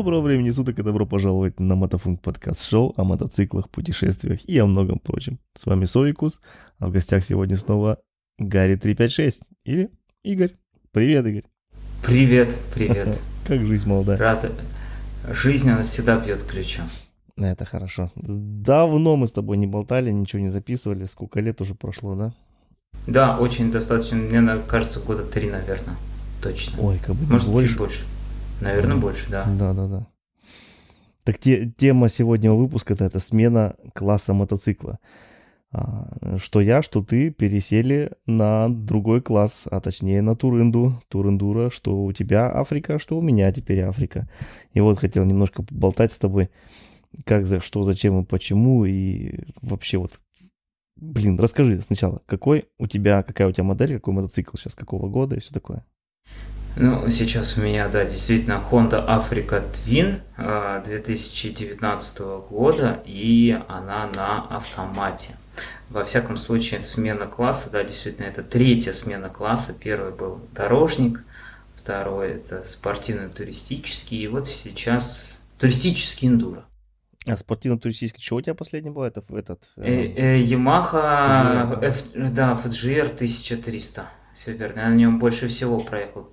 Доброго времени суток и добро пожаловать на Мотофунк подкаст шоу о мотоциклах, путешествиях и о многом прочем. С вами Совикус, а в гостях сегодня снова Гарри 356 или Игорь. Привет, Игорь. Привет, привет. Как жизнь молодая? Рад. Жизнь, она всегда бьет ключом. Это хорошо. Давно мы с тобой не болтали, ничего не записывали. Сколько лет уже прошло, да? Да, очень достаточно. Мне кажется, года три, наверное. Точно. Ой, как бы Может, больше. чуть больше. Наверное, больше, да. Да, да, да. Так те, тема сегодняшнего выпуска это, это смена класса мотоцикла. А, что я, что ты пересели на другой класс, а точнее на Туринду, Туриндура, что у тебя Африка, что у меня теперь Африка. И вот хотел немножко поболтать с тобой, как за что, зачем и почему, и вообще вот, блин, расскажи сначала, какой у тебя, какая у тебя модель, какой мотоцикл сейчас, какого года и все такое. Ну, сейчас у меня, да, действительно Honda Africa Twin э, 2019 года, и она на автомате. Во всяком случае, смена класса, да, действительно, это третья смена класса. Первый был дорожник, второй это спортивно-туристический, и вот сейчас туристический эндуро. А спортивно-туристический, что у тебя последний был? Это этот... Э, э, Yamaha, F, да, FJR 1300. Все верно. Я на нем больше всего проехал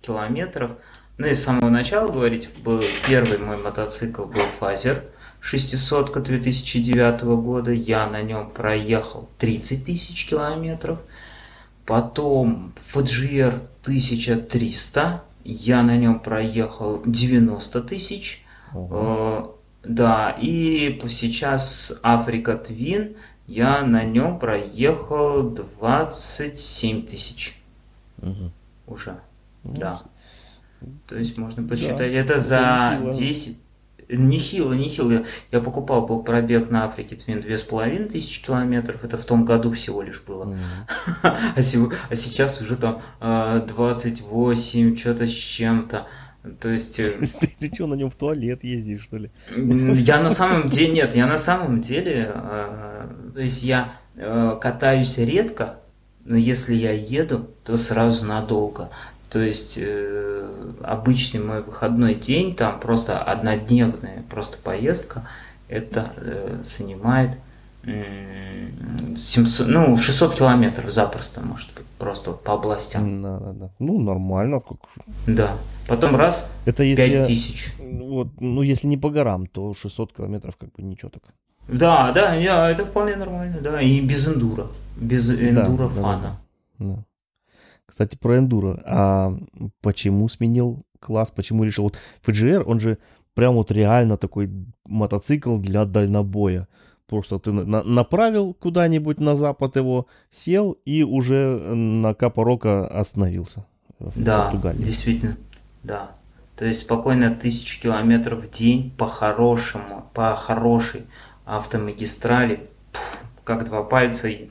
километров. Ну и с самого начала говорить, был первый мой мотоцикл был Fazer 600 2009 года. Я на нем проехал 30 тысяч километров. Потом FJR 1300. Я на нем проехал 90 тысяч. Ого. Да, и сейчас Africa Twin, я на нем проехал 27 тысяч. Угу. Уже, да. То есть можно посчитать, Да, это за нехило. 10... Нехило, нехило. Я, я покупал был пробег на Африке Твин 2500 тысячи километров. Это в том году всего лишь было. А, сего- а сейчас уже там э, 28, что-то с чем-то. То есть... э, Ты, ты что, на нем в туалет ездишь, что ли? Я на самом деле нет, я на самом деле, э, то есть я э, катаюсь редко, но если я еду, то сразу надолго. То есть э, обычный мой выходной день, там просто однодневная просто поездка, это э, занимает м, 700, ну, 600 километров запросто, может быть, просто по областям. Да, да, да. Ну, нормально. Как... Да. Потом раз, Это если... 5000. Вот, ну, если не по горам, то 600 километров как бы ничего так. Да, да, я, это вполне нормально, да, и без эндура, без эндура да, да, фана. Да. Кстати, про эндуро. А почему сменил класс? Почему решил? Вот FGR, он же прям вот реально такой мотоцикл для дальнобоя. Просто ты на- на- направил куда-нибудь на запад его, сел и уже на Капорока остановился. Да, Португалии. действительно, да. То есть спокойно тысячу километров в день по хорошему, по хорошей автомагистрали, пф, как два пальца, и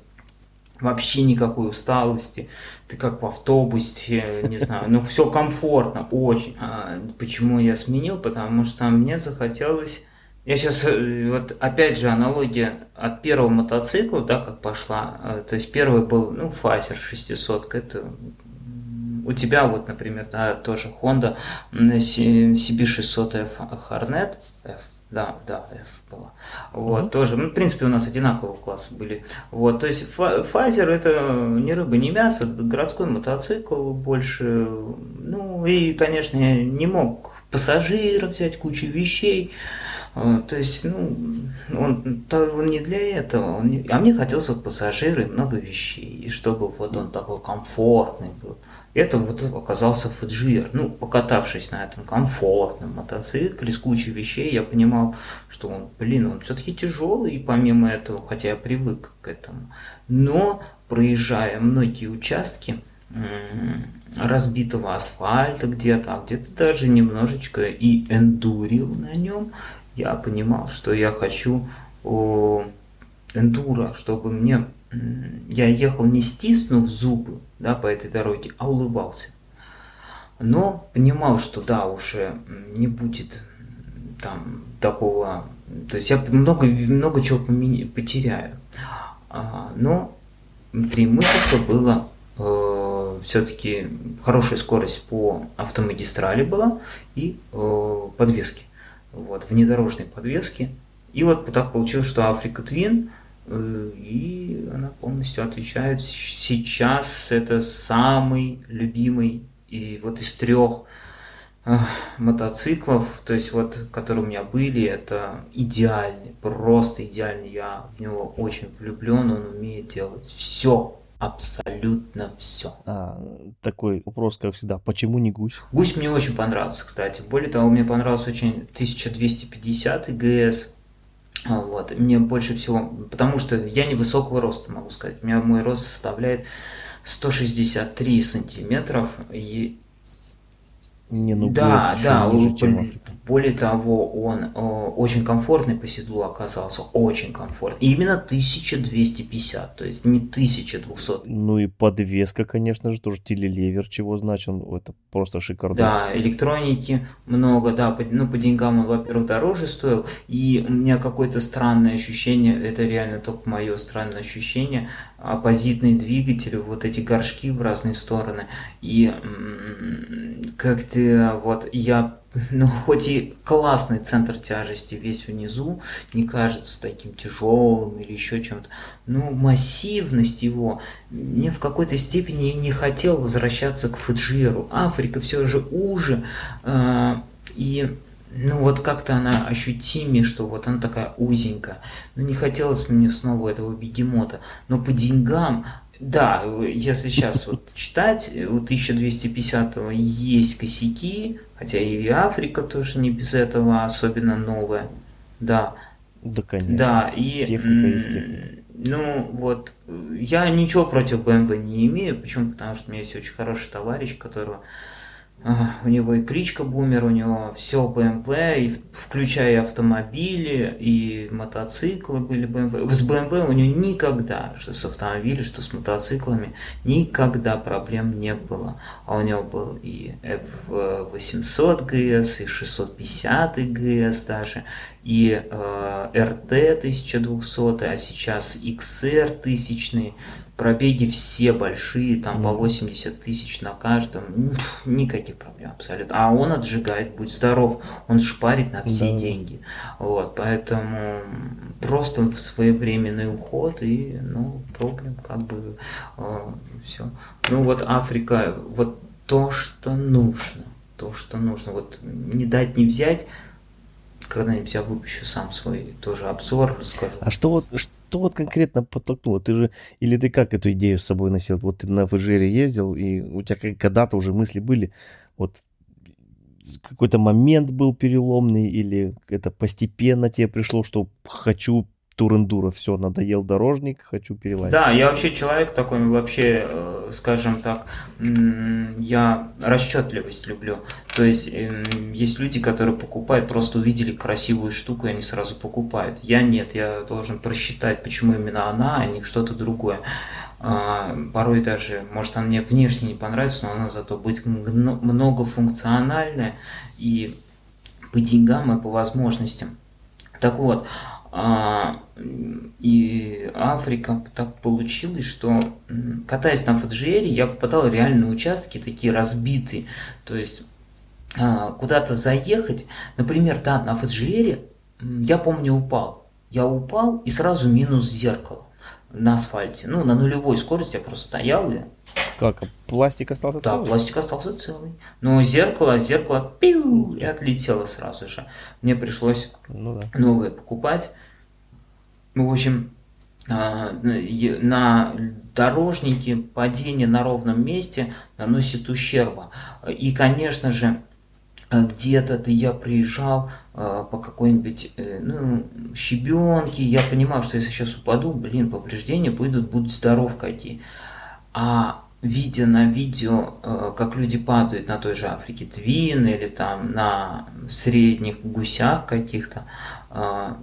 вообще никакой усталости, ты как в автобусе, не знаю, ну все комфортно, очень. А почему я сменил? Потому что мне захотелось я сейчас, вот опять же, аналогия от первого мотоцикла, да, как пошла. э, То есть первый был, ну, Fazer 600, это у тебя вот, например, да, тоже Honda м, C- CB600F Hornet F, да, да, F была. Вот, Мгм. тоже, ну, в принципе, у нас одинакового класса были. Вот, то есть Fazer это ни рыба, ни мясо, городской мотоцикл больше. Ну, и, конечно, я не мог пассажиров взять, кучу вещей. А, То есть, ну, он, он не для этого. он не- а мне хотелось вот пассажиры и много вещей. И чтобы вот он такой комфортный был. Это вот оказался FGR. Ну, покатавшись на этом комфортном мотоцикле с кучей вещей, я понимал, что он, блин, он все-таки тяжелый, и помимо этого, хотя я привык к этому. Но, проезжая многие участки, разбитого асфальта где-то, а где-то даже немножечко и эндурил на нем, я понимал, что я хочу о, эндуро, чтобы мне я ехал не стиснув зубы да, по этой дороге, а улыбался. Но понимал, что да, уже не будет там такого, то есть я много, много чего потеряю. А, но преимущество было э, все-таки хорошая скорость по автомагистрали была и э, подвески. Вот, внедорожной подвески. И вот так получилось, что Африка Твин, и она полностью отвечает. Сейчас это самый любимый и вот из трех мотоциклов, то есть вот, которые у меня были, это идеальный, просто идеальный. Я в него очень влюблен, он умеет делать все, абсолютно все. А, такой вопрос, как всегда, почему не гусь? Гусь мне очень понравился, кстати. Более того, мне понравился очень 1250 ГС. Вот. Мне больше всего, потому что я невысокого роста, могу сказать. У меня мой рост составляет 163 сантиметров. И не, ну да, да, ниже, чем более того, он э, очень комфортный по седлу оказался, очень комфортный. И именно 1250, то есть не 1200. Ну и подвеска, конечно же, тоже телелевер, чего значит, это просто шикарно. Да, электроники много, да, по, ну по деньгам он, во-первых, дороже стоил, и у меня какое-то странное ощущение, это реально только мое странное ощущение, оппозитные двигатели, вот эти горшки в разные стороны, и как-то вот я ну, хоть и классный центр тяжести весь внизу, не кажется таким тяжелым или еще чем-то, но массивность его, мне в какой-то степени не хотел возвращаться к Фуджиру. Африка все же уже, э, и ну вот как-то она ощутимее, что вот она такая узенькая. Но не хотелось мне снова этого бегемота. Но по деньгам да, если сейчас вот читать, у 1250 есть косяки, хотя и Африка тоже не без этого, особенно новая. Да. Да, конечно. Да, и... Техника есть техника. Ну, вот, я ничего против BMW не имею, почему? Потому что у меня есть очень хороший товарищ, которого у него и кличка Бумер, у него все BMW, и включая автомобили, и мотоциклы были BMW. С BMW у него никогда, что с автомобилями, что с мотоциклами, никогда проблем не было. А у него был и F800 GS, и 650 GS даже, и э, RT 1200, а сейчас XR 1000 пробеги все большие, там по 80 тысяч на каждом, никаких проблем абсолютно. А он отжигает, будь здоров, он шпарит на все да. деньги. Вот, поэтому просто в своевременный уход и, ну, проблем как бы э, все. Ну вот Африка, вот то, что нужно, то, что нужно, вот не дать не взять, когда-нибудь я выпущу сам свой тоже обзор, расскажу. А что вот, что вот конкретно подтолкнуло? Ты же, или ты как эту идею с собой носил? Вот ты на Фужере ездил, и у тебя когда-то уже мысли были, вот какой-то момент был переломный, или это постепенно тебе пришло, что хочу тур-эндуро, все, надоел дорожник, хочу перелазить. Да, я вообще человек такой, вообще, э, скажем так, я расчетливость люблю. То есть, эм, есть люди, которые покупают, просто увидели красивую штуку, и они сразу покупают. Я нет, я должен просчитать, почему именно она, а не что-то другое. А, порой даже, может, она мне внешне не понравится, но она зато будет многофункциональная и по деньгам и по возможностям. Так вот, а, и Африка так получилось, что катаясь на Фаджиере, я попадал реально на участки такие разбитые. То есть а, куда-то заехать, например, да, на Фаджиере, я помню, упал. Я упал и сразу минус зеркало на асфальте. Ну, на нулевой скорости я просто стоял и как? Пластик остался да, целый? Да, пластик остался целый. Но зеркало, зеркало пиу, и отлетело сразу же. Мне пришлось ну, да. новое покупать. Ну, в общем, а, на дорожнике падение на ровном месте наносит ущерба. И, конечно же, где-то ты я приезжал э, по какой-нибудь э, ну, щебенке, я понимал, что если сейчас упаду, блин, повреждения пойдут, будут здоров какие. А видя на видео, э, как люди падают на той же Африке Твин или там на средних гусях каких-то,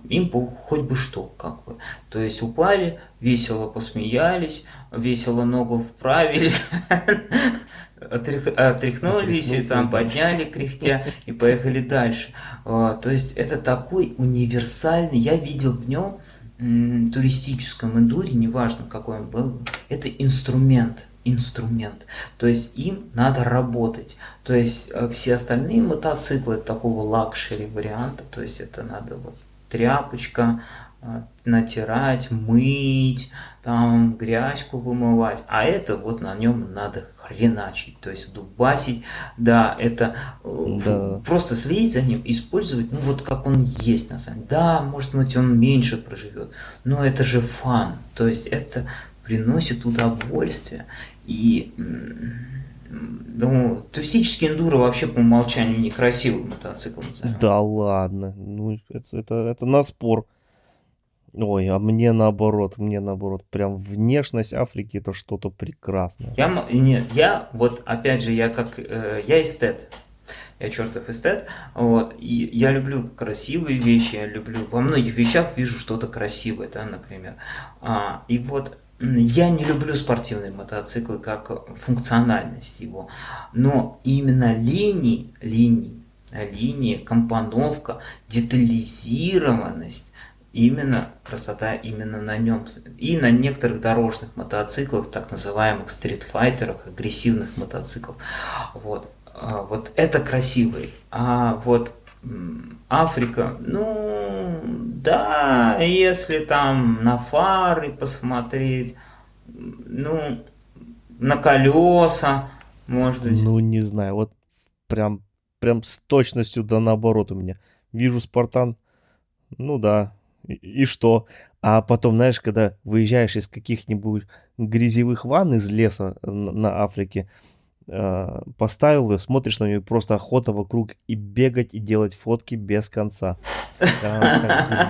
им хоть бы что, как бы. То есть упали, весело посмеялись, весело ногу вправили, отряхнулись, и там подняли кряхтя и поехали дальше. Э, то есть это такой универсальный, я видел в нем туристическом эндуре, неважно какой он был, это инструмент инструмент. То есть им надо работать. То есть э, все остальные мотоциклы такого luxury варианта, то есть это надо вот тряпочка, э, натирать, мыть, там грязьку вымывать, а это вот на нем надо хреначить, то есть дубасить, да, это э, да. просто следить за ним, использовать, ну вот как он есть на самом деле. Да, может быть он меньше проживет, но это же фан, то есть это приносит удовольствие. И ну, туристический эндуро вообще по умолчанию некрасивый мотоцикл. Назовем. Да ладно, ну это, это, это на спор. Ой, а мне наоборот, мне наоборот, прям внешность Африки это что-то прекрасное. Я, нет, я вот опять же, я как, э, я эстет, я чертов эстет, вот, и я люблю красивые вещи, я люблю, во многих вещах вижу что-то красивое, да, например, а, и вот я не люблю спортивные мотоциклы как функциональность его, но именно линии, линии, линии, компоновка, детализированность, именно красота именно на нем. И на некоторых дорожных мотоциклах, так называемых стритфайтерах, агрессивных мотоциклов. Вот. А, вот это красивый. А вот Африка, ну, да, если там на фары посмотреть, ну, на колеса, может быть. Ну, не знаю, вот прям, прям с точностью да наоборот у меня. Вижу Спартан, ну да, и, и что? А потом, знаешь, когда выезжаешь из каких-нибудь грязевых ванн из леса на, на Африке, поставил ее, смотришь на нее, просто охота вокруг и бегать, и делать фотки без конца. Там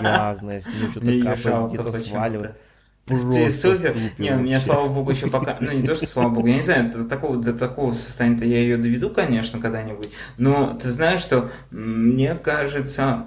грязная, с нее что-то капает, где-то сваливает. Просто супер. супер. Не, у меня, слава богу, еще пока... Ну, не то, что слава богу, я не знаю, до такого, до такого состояния я ее доведу, конечно, когда-нибудь. Но ты знаешь, что мне кажется,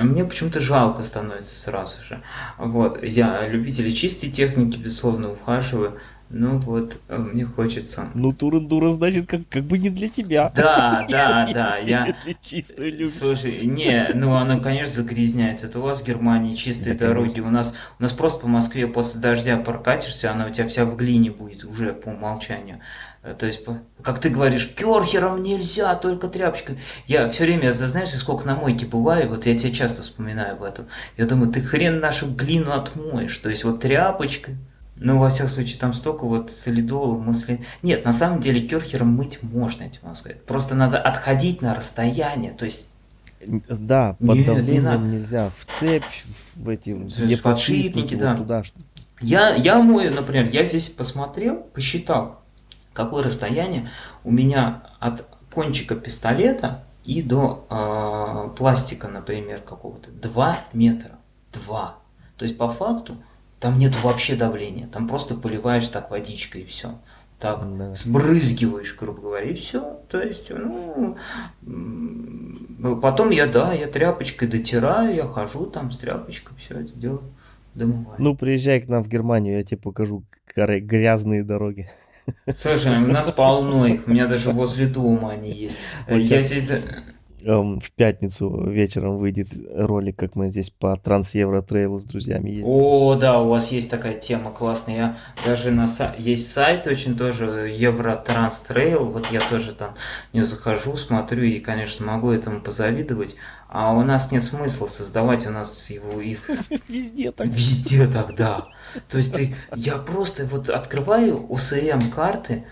мне почему-то жалко становится сразу же. Вот, я любитель чистой техники, безусловно, ухаживаю. Ну вот, э, мне хочется. Ну, турендура, значит, как, как бы не для тебя. Да, да, да. Я... Если чистую любишь. Слушай, не, ну она, конечно, загрязняется. Это у вас в Германии чистые да, дороги. У нас, у нас просто по Москве после дождя прокатишься, она у тебя вся в глине будет уже по умолчанию. Э, то есть, как ты говоришь, керхером нельзя, только тряпочкой. Я все время, знаешь, сколько на мойке бываю, вот я тебя часто вспоминаю об этом. Я думаю, ты хрен нашу глину отмоешь. То есть, вот тряпочкой, ну, во всяком случае, там столько вот солидолов, мыслей. Нет, на самом деле керхером мыть можно, я тебе могу сказать. Просто надо отходить на расстояние, то есть... Да, под не, давлением не нельзя. В цепь, в эти... Подшипники, да. Вот туда, что... Я, я мою, например, я здесь посмотрел, посчитал, какое расстояние у меня от кончика пистолета и до э, пластика, например, какого-то. Два метра. Два. То есть, по факту, там нет вообще давления, там просто поливаешь так водичкой и все. Так, да. сбрызгиваешь, грубо говоря, и все. То есть, ну, потом я, да, я тряпочкой дотираю, я хожу там с тряпочкой, все это дело домываю. Ну, приезжай к нам в Германию, я тебе покажу грязные дороги. Слушай, у нас полно их, у меня даже возле дома они есть. Я здесь в пятницу вечером выйдет ролик, как мы здесь по Trans Euro Trail у с друзьями ездим. О, да, у вас есть такая тема классная. Я даже на са... есть сайт очень тоже Euro Trans Trail. Вот я тоже там не захожу, смотрю и, конечно, могу этому позавидовать. А у нас нет смысла создавать у нас его их везде так. Везде так, да. То есть ты, я просто вот открываю ОСМ карты,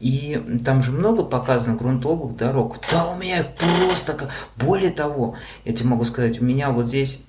и там же много показано грунтовых дорог. Да, у меня их просто... Более того, я тебе могу сказать, у меня вот здесь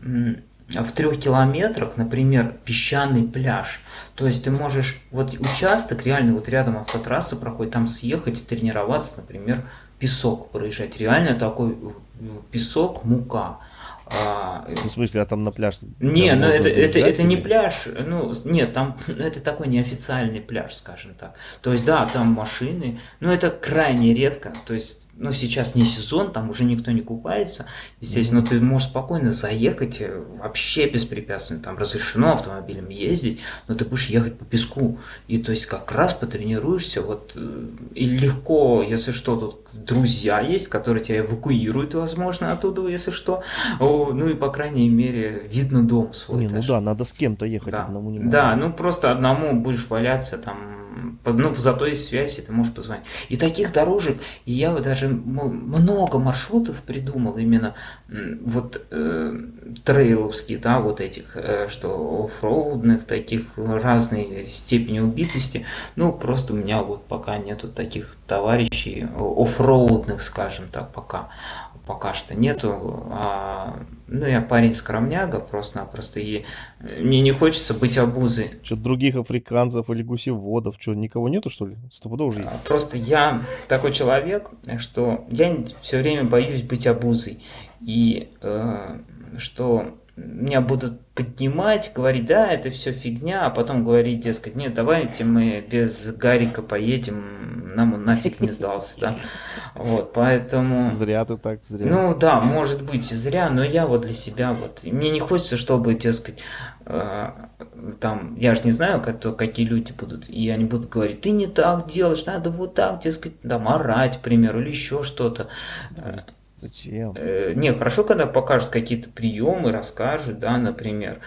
в трех километрах, например, песчаный пляж. То есть ты можешь, вот участок, реально вот рядом автотрасса проходит, там съехать, тренироваться, например, песок проезжать. Реально такой э, песок, мука. А, в смысле, а там на пляж? Не, ну это, это, это не пляж, ну нет, там это такой неофициальный пляж, скажем так. То есть да, там машины, но это крайне редко. То есть но сейчас не сезон, там уже никто не купается, естественно, mm-hmm. ты можешь спокойно заехать э, вообще беспрепятственно, там разрешено автомобилем ездить, но ты будешь ехать по песку, и то есть как раз потренируешься, вот, э, и легко, если что, тут друзья есть, которые тебя эвакуируют, возможно, оттуда, если что, ну и, по крайней мере, видно дом свой. Не, ну да, надо с кем-то ехать да. одному не Да, ну просто одному будешь валяться там ну, зато есть связь, и ты можешь позвонить. И таких дорожек, и я даже много маршрутов придумал именно вот э, трейловские, да, вот этих, э, что оффроудных, таких разной степени убитости. Ну, просто у меня вот пока нету таких товарищей оффроудных, скажем так, пока пока что нету. А, ну, я парень скромняга просто-напросто, и мне не хочется быть обузой. Что, других африканцев или гусеводов, что, никого нету, что ли? Стопудово уже есть. Просто я такой человек, что я все время боюсь быть обузой. И э, что меня будут поднимать, говорить, да, это все фигня, а потом говорить, дескать, нет, давайте мы без Гарика поедем, нам он нафиг не сдался, да. Вот, поэтому... Зря ты так, зря. Ну да, может быть, зря, но я вот для себя вот... Мне не хочется, чтобы, дескать, э, там, я же не знаю, как, какие люди будут, и они будут говорить, ты не так делаешь, надо вот так, дескать, там, орать, к примеру, или еще что-то. Зачем? Э, не, хорошо, когда покажут какие-то приемы, расскажут, да, например.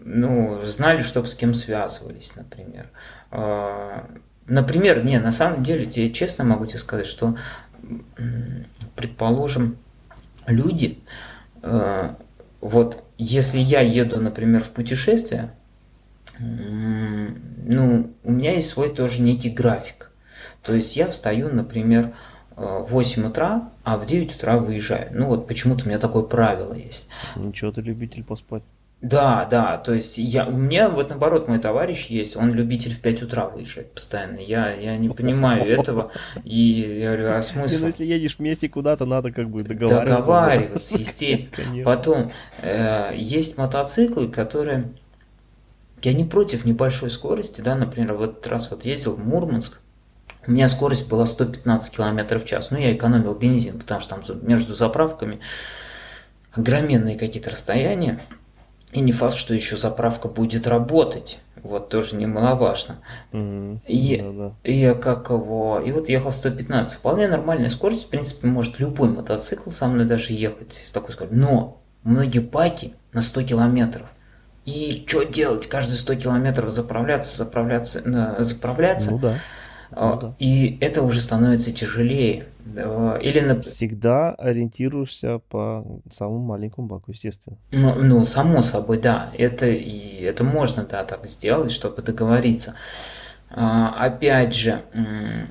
Ну, знали, чтобы с кем связывались, например. А, например, не, на самом деле, я честно могу тебе сказать, что, предположим, люди, э, вот, если я еду, например, в путешествие, ну, у меня есть свой тоже некий график. То есть я встаю, например, в 8 утра, а в 9 утра выезжаю. Ну вот почему-то у меня такое правило есть. Ничего, ты любитель поспать. Да, да, то есть я, у меня вот наоборот мой товарищ есть, он любитель в 5 утра выезжать постоянно. Я, я не понимаю этого, и я говорю, а смысл? Ну, если едешь вместе куда-то, надо как бы договариваться. Договариваться, естественно. Потом, э, есть мотоциклы, которые, я не против небольшой скорости, да, например, в этот раз вот ездил в Мурманск, у меня скорость была 115 км в час. Ну, я экономил бензин, потому что там между заправками огроменные какие-то расстояния. И не факт, что еще заправка будет работать. Вот тоже немаловажно. Mm-hmm. И, да, да. и как его. И вот ехал 115. Вполне нормальная скорость. В принципе, может любой мотоцикл со мной даже ехать с такой скоростью. Но многие байки на 100 километров. И что делать? Каждые 100 километров заправляться, заправляться, э, заправляться. Ну да. А, ну, да. И это уже становится тяжелее. Или на... Всегда ориентируешься по самому маленькому баку, естественно. Ну, ну, само собой, да. Это, и это можно, да, так сделать, чтобы договориться. А, опять же,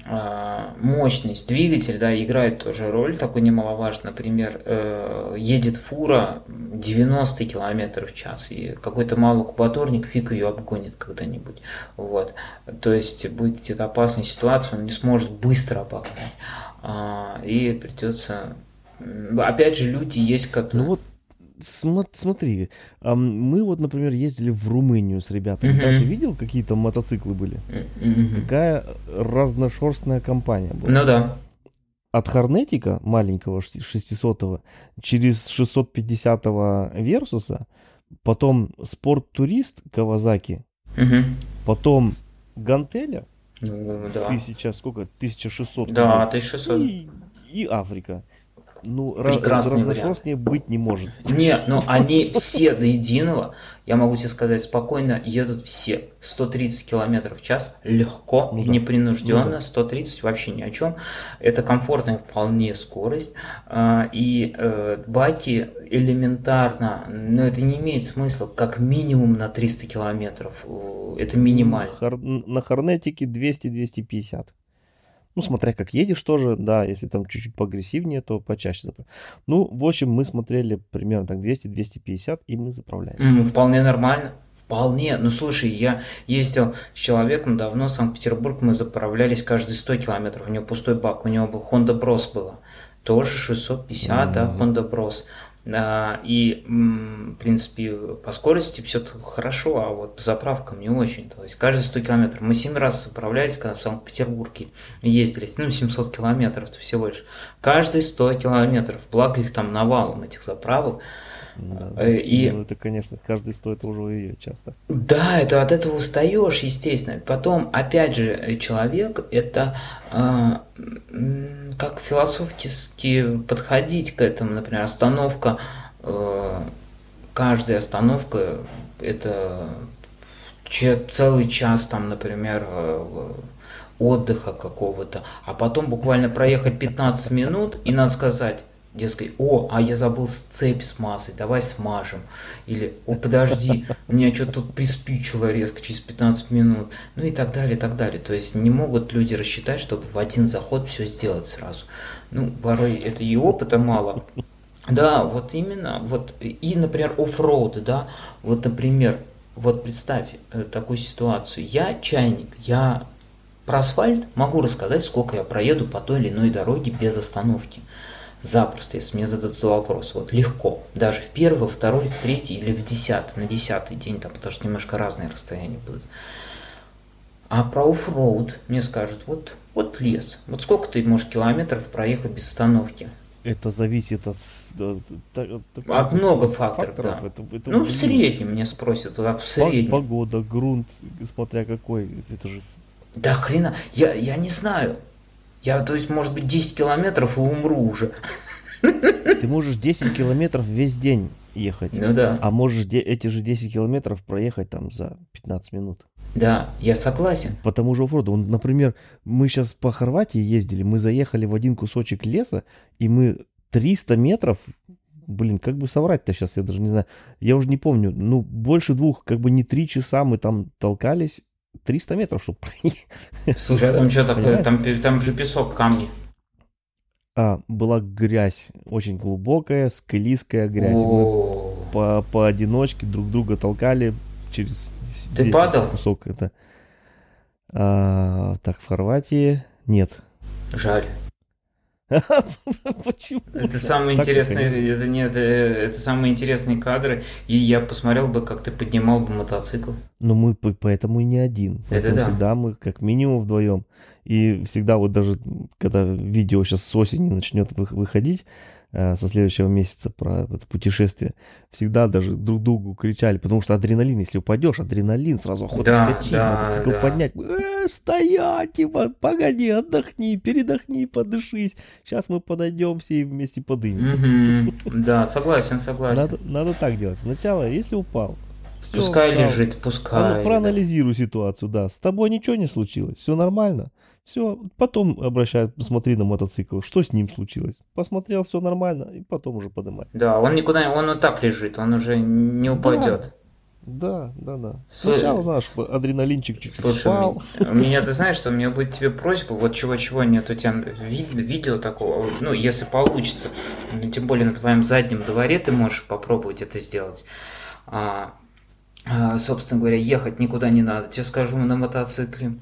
а, мощность двигателя да, играет тоже роль, такой немаловажный. Например, э, едет фура 90 км в час, и какой-то малый кубаторник фиг ее обгонит когда-нибудь. Вот. То есть будет где-то опасная ситуация, он не сможет быстро обогнать. А, и придется... Опять же, люди есть, которые... Ну вот смотри, мы вот, например, ездили в Румынию с ребятами. Uh-huh. Да, ты видел, какие там мотоциклы были? Uh-huh. Какая разношерстная компания была. Ну да. От Харнетика маленького 600-го через 650-го Версуса, потом Спорт-турист Кавазаки, uh-huh. потом Гантеля, ну, да. тысяча, сколько, 1600. Да, 1600. И, и Африка ну, Прекрасный разношерстнее быть не может. Нет, ну они все до единого, я могу тебе сказать, спокойно едут все. 130 км в час легко ну, да. непринужденно, ну, да. 130 вообще ни о чем. Это комфортная вполне скорость. А, и э, баки элементарно, но это не имеет смысла, как минимум на 300 километров. Это минимально. На Хорнетике 200-250. Ну, смотря как едешь тоже, да, если там чуть-чуть поагрессивнее, то почаще заправляем. Ну, в общем, мы смотрели примерно так 200-250, и мы заправляем. Mm, вполне нормально. Вполне. Ну, слушай, я ездил с человеком давно в Санкт-Петербург, мы заправлялись каждые 100 километров. У него пустой бак, у него бы Honda Bros была. Тоже 650, mm-hmm. да, Honda Bros. И, в принципе, по скорости все хорошо, а вот по заправкам не очень. То есть каждые 100 километров. Мы 7 раз заправлялись, когда в Санкт-Петербурге ездили, ну, 700 километров всего лишь. Каждые 100 километров, благо их там навалом, этих заправок. Да, э, и... Ну, это, конечно, каждый стоит уже ее часто. Да, это от этого устаешь, естественно. Потом, опять же, человек это э, как философски подходить к этому, например, остановка, э, каждая остановка это целый час там, например, э, отдыха какого-то, а потом буквально проехать 15 минут и надо сказать, дескать, о, а я забыл цепь смазать, давай смажем. Или, о, подожди, меня что-то тут приспичило резко через 15 минут. Ну и так далее, и так далее. То есть не могут люди рассчитать, чтобы в один заход все сделать сразу. Ну, порой это и опыта мало. Да, вот именно, вот, и, например, оффроуд, да, вот, например, вот представь э, такую ситуацию. Я чайник, я про асфальт могу рассказать, сколько я проеду по той или иной дороге без остановки. Запросто, если мне зададут вопрос. Вот легко. Даже в первый, второй, в третий или в десятый, на десятый день, там, потому что немножко разные расстояния будут. А про оффроуд мне скажут, вот, вот лес. Вот сколько ты можешь километров проехать без остановки? Это зависит от, от, от, от много факторов, факторов да. Это, это, ну, в среднем мне спросят, вот так, в среднем. Погода, грунт, смотря какой, это же... Да хрена, я, я не знаю. Я, то есть, может быть, 10 километров и умру уже. Ты можешь 10 километров весь день ехать. Ну да. А можешь эти же 10 километров проехать там за 15 минут. Да, я согласен. По тому же оффроду. Например, мы сейчас по Хорватии ездили, мы заехали в один кусочек леса, и мы 300 метров, блин, как бы соврать-то сейчас, я даже не знаю, я уже не помню, ну, больше двух, как бы не три часа мы там толкались, 300 метров, чтобы Слушай, а там что такое? Там, там же песок, камни. А, была грязь, очень глубокая, склизкая грязь. Мы по, поодиночке друг друга толкали через Ты падал? кусок. Это. А, так, в Хорватии нет. Жаль. Почему? Это самые интересные, это нет, э, это самые интересные кадры, и я посмотрел бы, как ты поднимал бы мотоцикл. Но мы поэтому и не один. Это да. Всегда мы как минимум вдвоем. И всегда вот даже, когда видео сейчас с осени начнет выходить, Э, со следующего месяца про это путешествие, всегда даже друг другу кричали, потому что адреналин, если упадешь, адреналин, сразу охота да, скачать, да, мотоцикл да. поднять, стоять, типа, погоди, отдохни, передохни, подышись, сейчас мы подойдем все и вместе подымем. Да, согласен, согласен. Надо, надо так делать. Сначала, если упал, все, пускай лежит, пускай. Проанализируй да. ситуацию, да, с тобой ничего не случилось, все нормально, все, потом обращай, посмотри на мотоцикл, что с ним случилось. Посмотрел, все нормально, и потом уже поднимай. Да, он никуда, он вот так лежит, он уже не упадет. Да, да, да. Сначала, знаешь, адреналинчик чуть-чуть Слушай, спал. У меня, ты знаешь, что у меня будет тебе просьба, вот чего-чего нет у тебя ви- видео такого, ну, если получится, ну, тем более на твоем заднем дворе ты можешь попробовать это сделать. А, а, собственно говоря, ехать никуда не надо, тебе скажу на мотоцикле.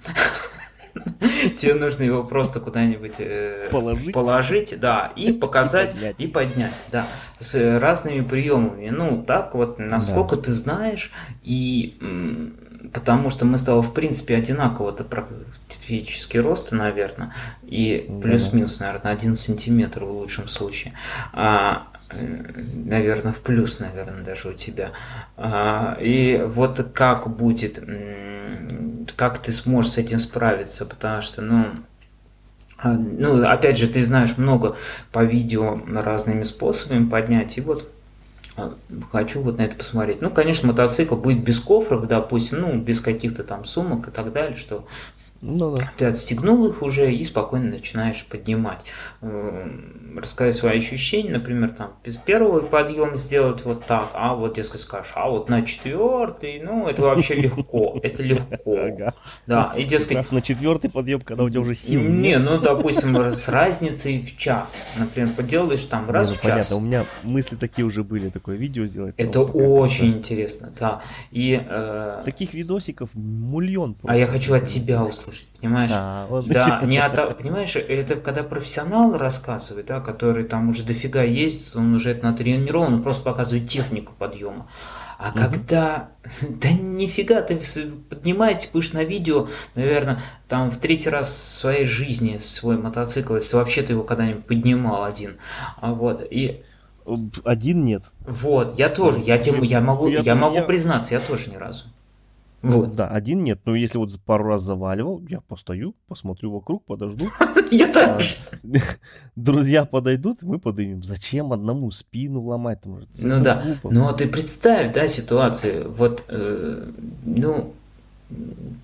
Тебе нужно его просто куда-нибудь э, положить. положить, да, и показать, и поднять, да, с разными приемами. Ну, так вот, насколько да. ты знаешь, и потому что мы с тобой, в принципе, одинаково-то физический рост, наверное, и плюс-минус, наверное, один сантиметр в лучшем случае. А, наверное, в плюс, наверное, даже у тебя. А, и вот как будет как ты сможешь с этим справиться, потому что, ну, а, ну, опять же, ты знаешь много по видео разными способами поднять, и вот а, хочу вот на это посмотреть. Ну, конечно, мотоцикл будет без кофров, допустим, ну, без каких-то там сумок и так далее, что ну, да. Ты отстегнул их уже и спокойно начинаешь поднимать. Эм, рассказать свои ощущения, например, там, первый подъем сделать вот так, а вот, дескать, скажешь, а вот на четвертый, ну, это вообще легко, это легко. Да, и, дескать... на четвертый подъем, когда у тебя уже сил Не, ну, допустим, с разницей в час, например, поделаешь там раз в час. Понятно, у меня мысли такие уже были, такое видео сделать. Это очень интересно, да. И... Э, Таких видосиков миллион. А я хочу от тебя услышать слушать, понимаешь? А, вот да, не от, понимаешь, это когда профессионал рассказывает, да, который там уже дофига ездит, он уже это натренирован, он просто показывает технику подъема. А угу. когда, да нифига, ты поднимаете, будешь на видео, наверное, там в третий раз в своей жизни свой мотоцикл, если вообще ты его когда-нибудь поднимал один, а вот, и один нет. Вот, я тоже, я тем, я могу, я, я могу я... признаться, я тоже ни разу. Вот. Да, один нет. Но если вот пару раз заваливал, я постою, посмотрю вокруг, подожду. Я так а, Друзья подойдут, мы поднимем. Зачем одному спину ломать? Ну да. Ну ты представь, да, ситуацию. Вот, э, ну,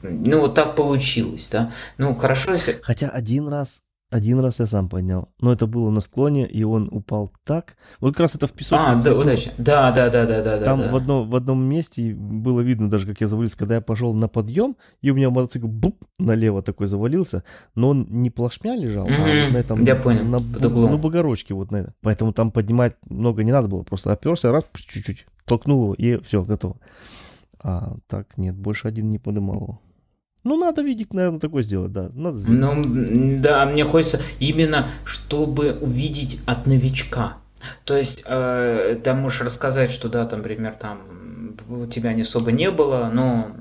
ну, вот так получилось, да. Ну, хорошо, если... Хотя один раз один раз я сам поднял. Но это было на склоне, и он упал так. Вот как раз это в песочнице. А, да, удачно. Да, да, да, да, да. Там да, в, одном, в одном месте было видно даже, как я завалился, когда я пошел на подъем, и у меня мотоцикл буп, налево такой завалился, но он не плашмя лежал, mm-hmm. а на этом... Я понял, на, углом. На бугорочке вот на это. Поэтому там поднимать много не надо было, просто оперся, раз, чуть-чуть, толкнул его, и все, готово. А так, нет, больше один не поднимал его. Ну, надо видеть, наверное, такое сделать, да. Надо ну, да, мне хочется именно, чтобы увидеть от новичка. То есть, э, ты можешь рассказать, что, да, там, например, там, у тебя не особо не было, но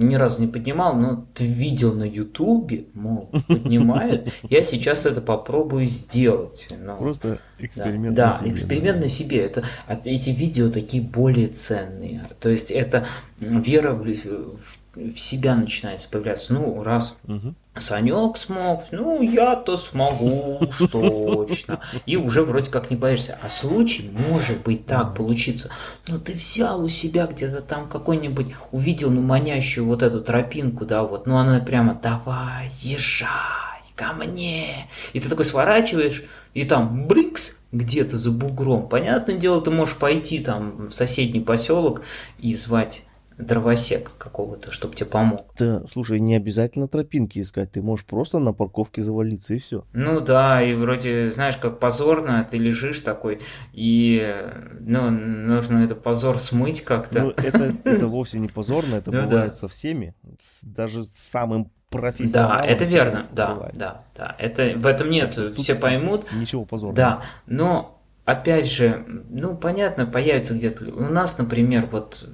ни разу не поднимал, но ты видел на Ютубе, мол, поднимают, я сейчас это попробую сделать. Но, Просто эксперимент да, на себе. Да, эксперимент да. на себе. Это, эти видео такие более ценные. То есть это вера в, в в себя начинается появляться. Ну, раз угу. Санек смог, ну, я-то смогу, что точно. И уже вроде как не боишься. А случай может быть так получиться. Но ты взял у себя где-то там какой-нибудь, увидел ну манящую вот эту тропинку, да, вот, ну она прямо, давай, езжай ко мне. И ты такой сворачиваешь, и там брикс где-то за бугром. Понятное дело, ты можешь пойти там в соседний поселок и звать дровосек какого-то, чтобы тебе помог. Да, слушай, не обязательно тропинки искать, ты можешь просто на парковке завалиться и все. Ну да, и вроде, знаешь, как позорно, ты лежишь такой, и ну, нужно это позор смыть как-то. Ну, это, это вовсе не позорно, это ну, бывает да. со всеми, даже с самым профессионалом. Да, это верно, да, бывает. да, да, это, в этом нет, Тут все поймут. Ничего позорного. Да, но опять же, ну, понятно, появится где-то... У нас, например, вот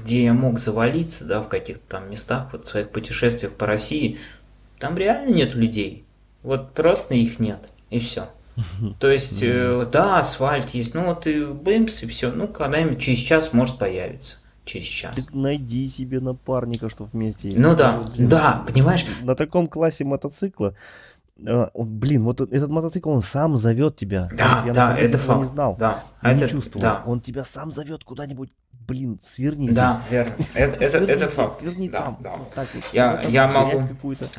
где я мог завалиться, да, в каких-то там местах, вот в своих путешествиях по России, там реально нет людей. Вот просто их нет, и все. То есть, э, да, асфальт есть, ну вот и бэмс, и все. Ну, когда-нибудь через час может появиться. Через час. Найди себе напарника, чтобы вместе. Ну да, да, понимаешь? На таком классе мотоцикла а, блин, вот этот мотоцикл, он сам зовет тебя. Да, я да, это факт. не знал, да, я это, не чувствовал. Да. Он тебя сам зовет куда-нибудь, блин, сверни Да, здесь. верно. Это, это, сверни, это факт. Сверни да, там. Да. Вот так вот. Я, я могу...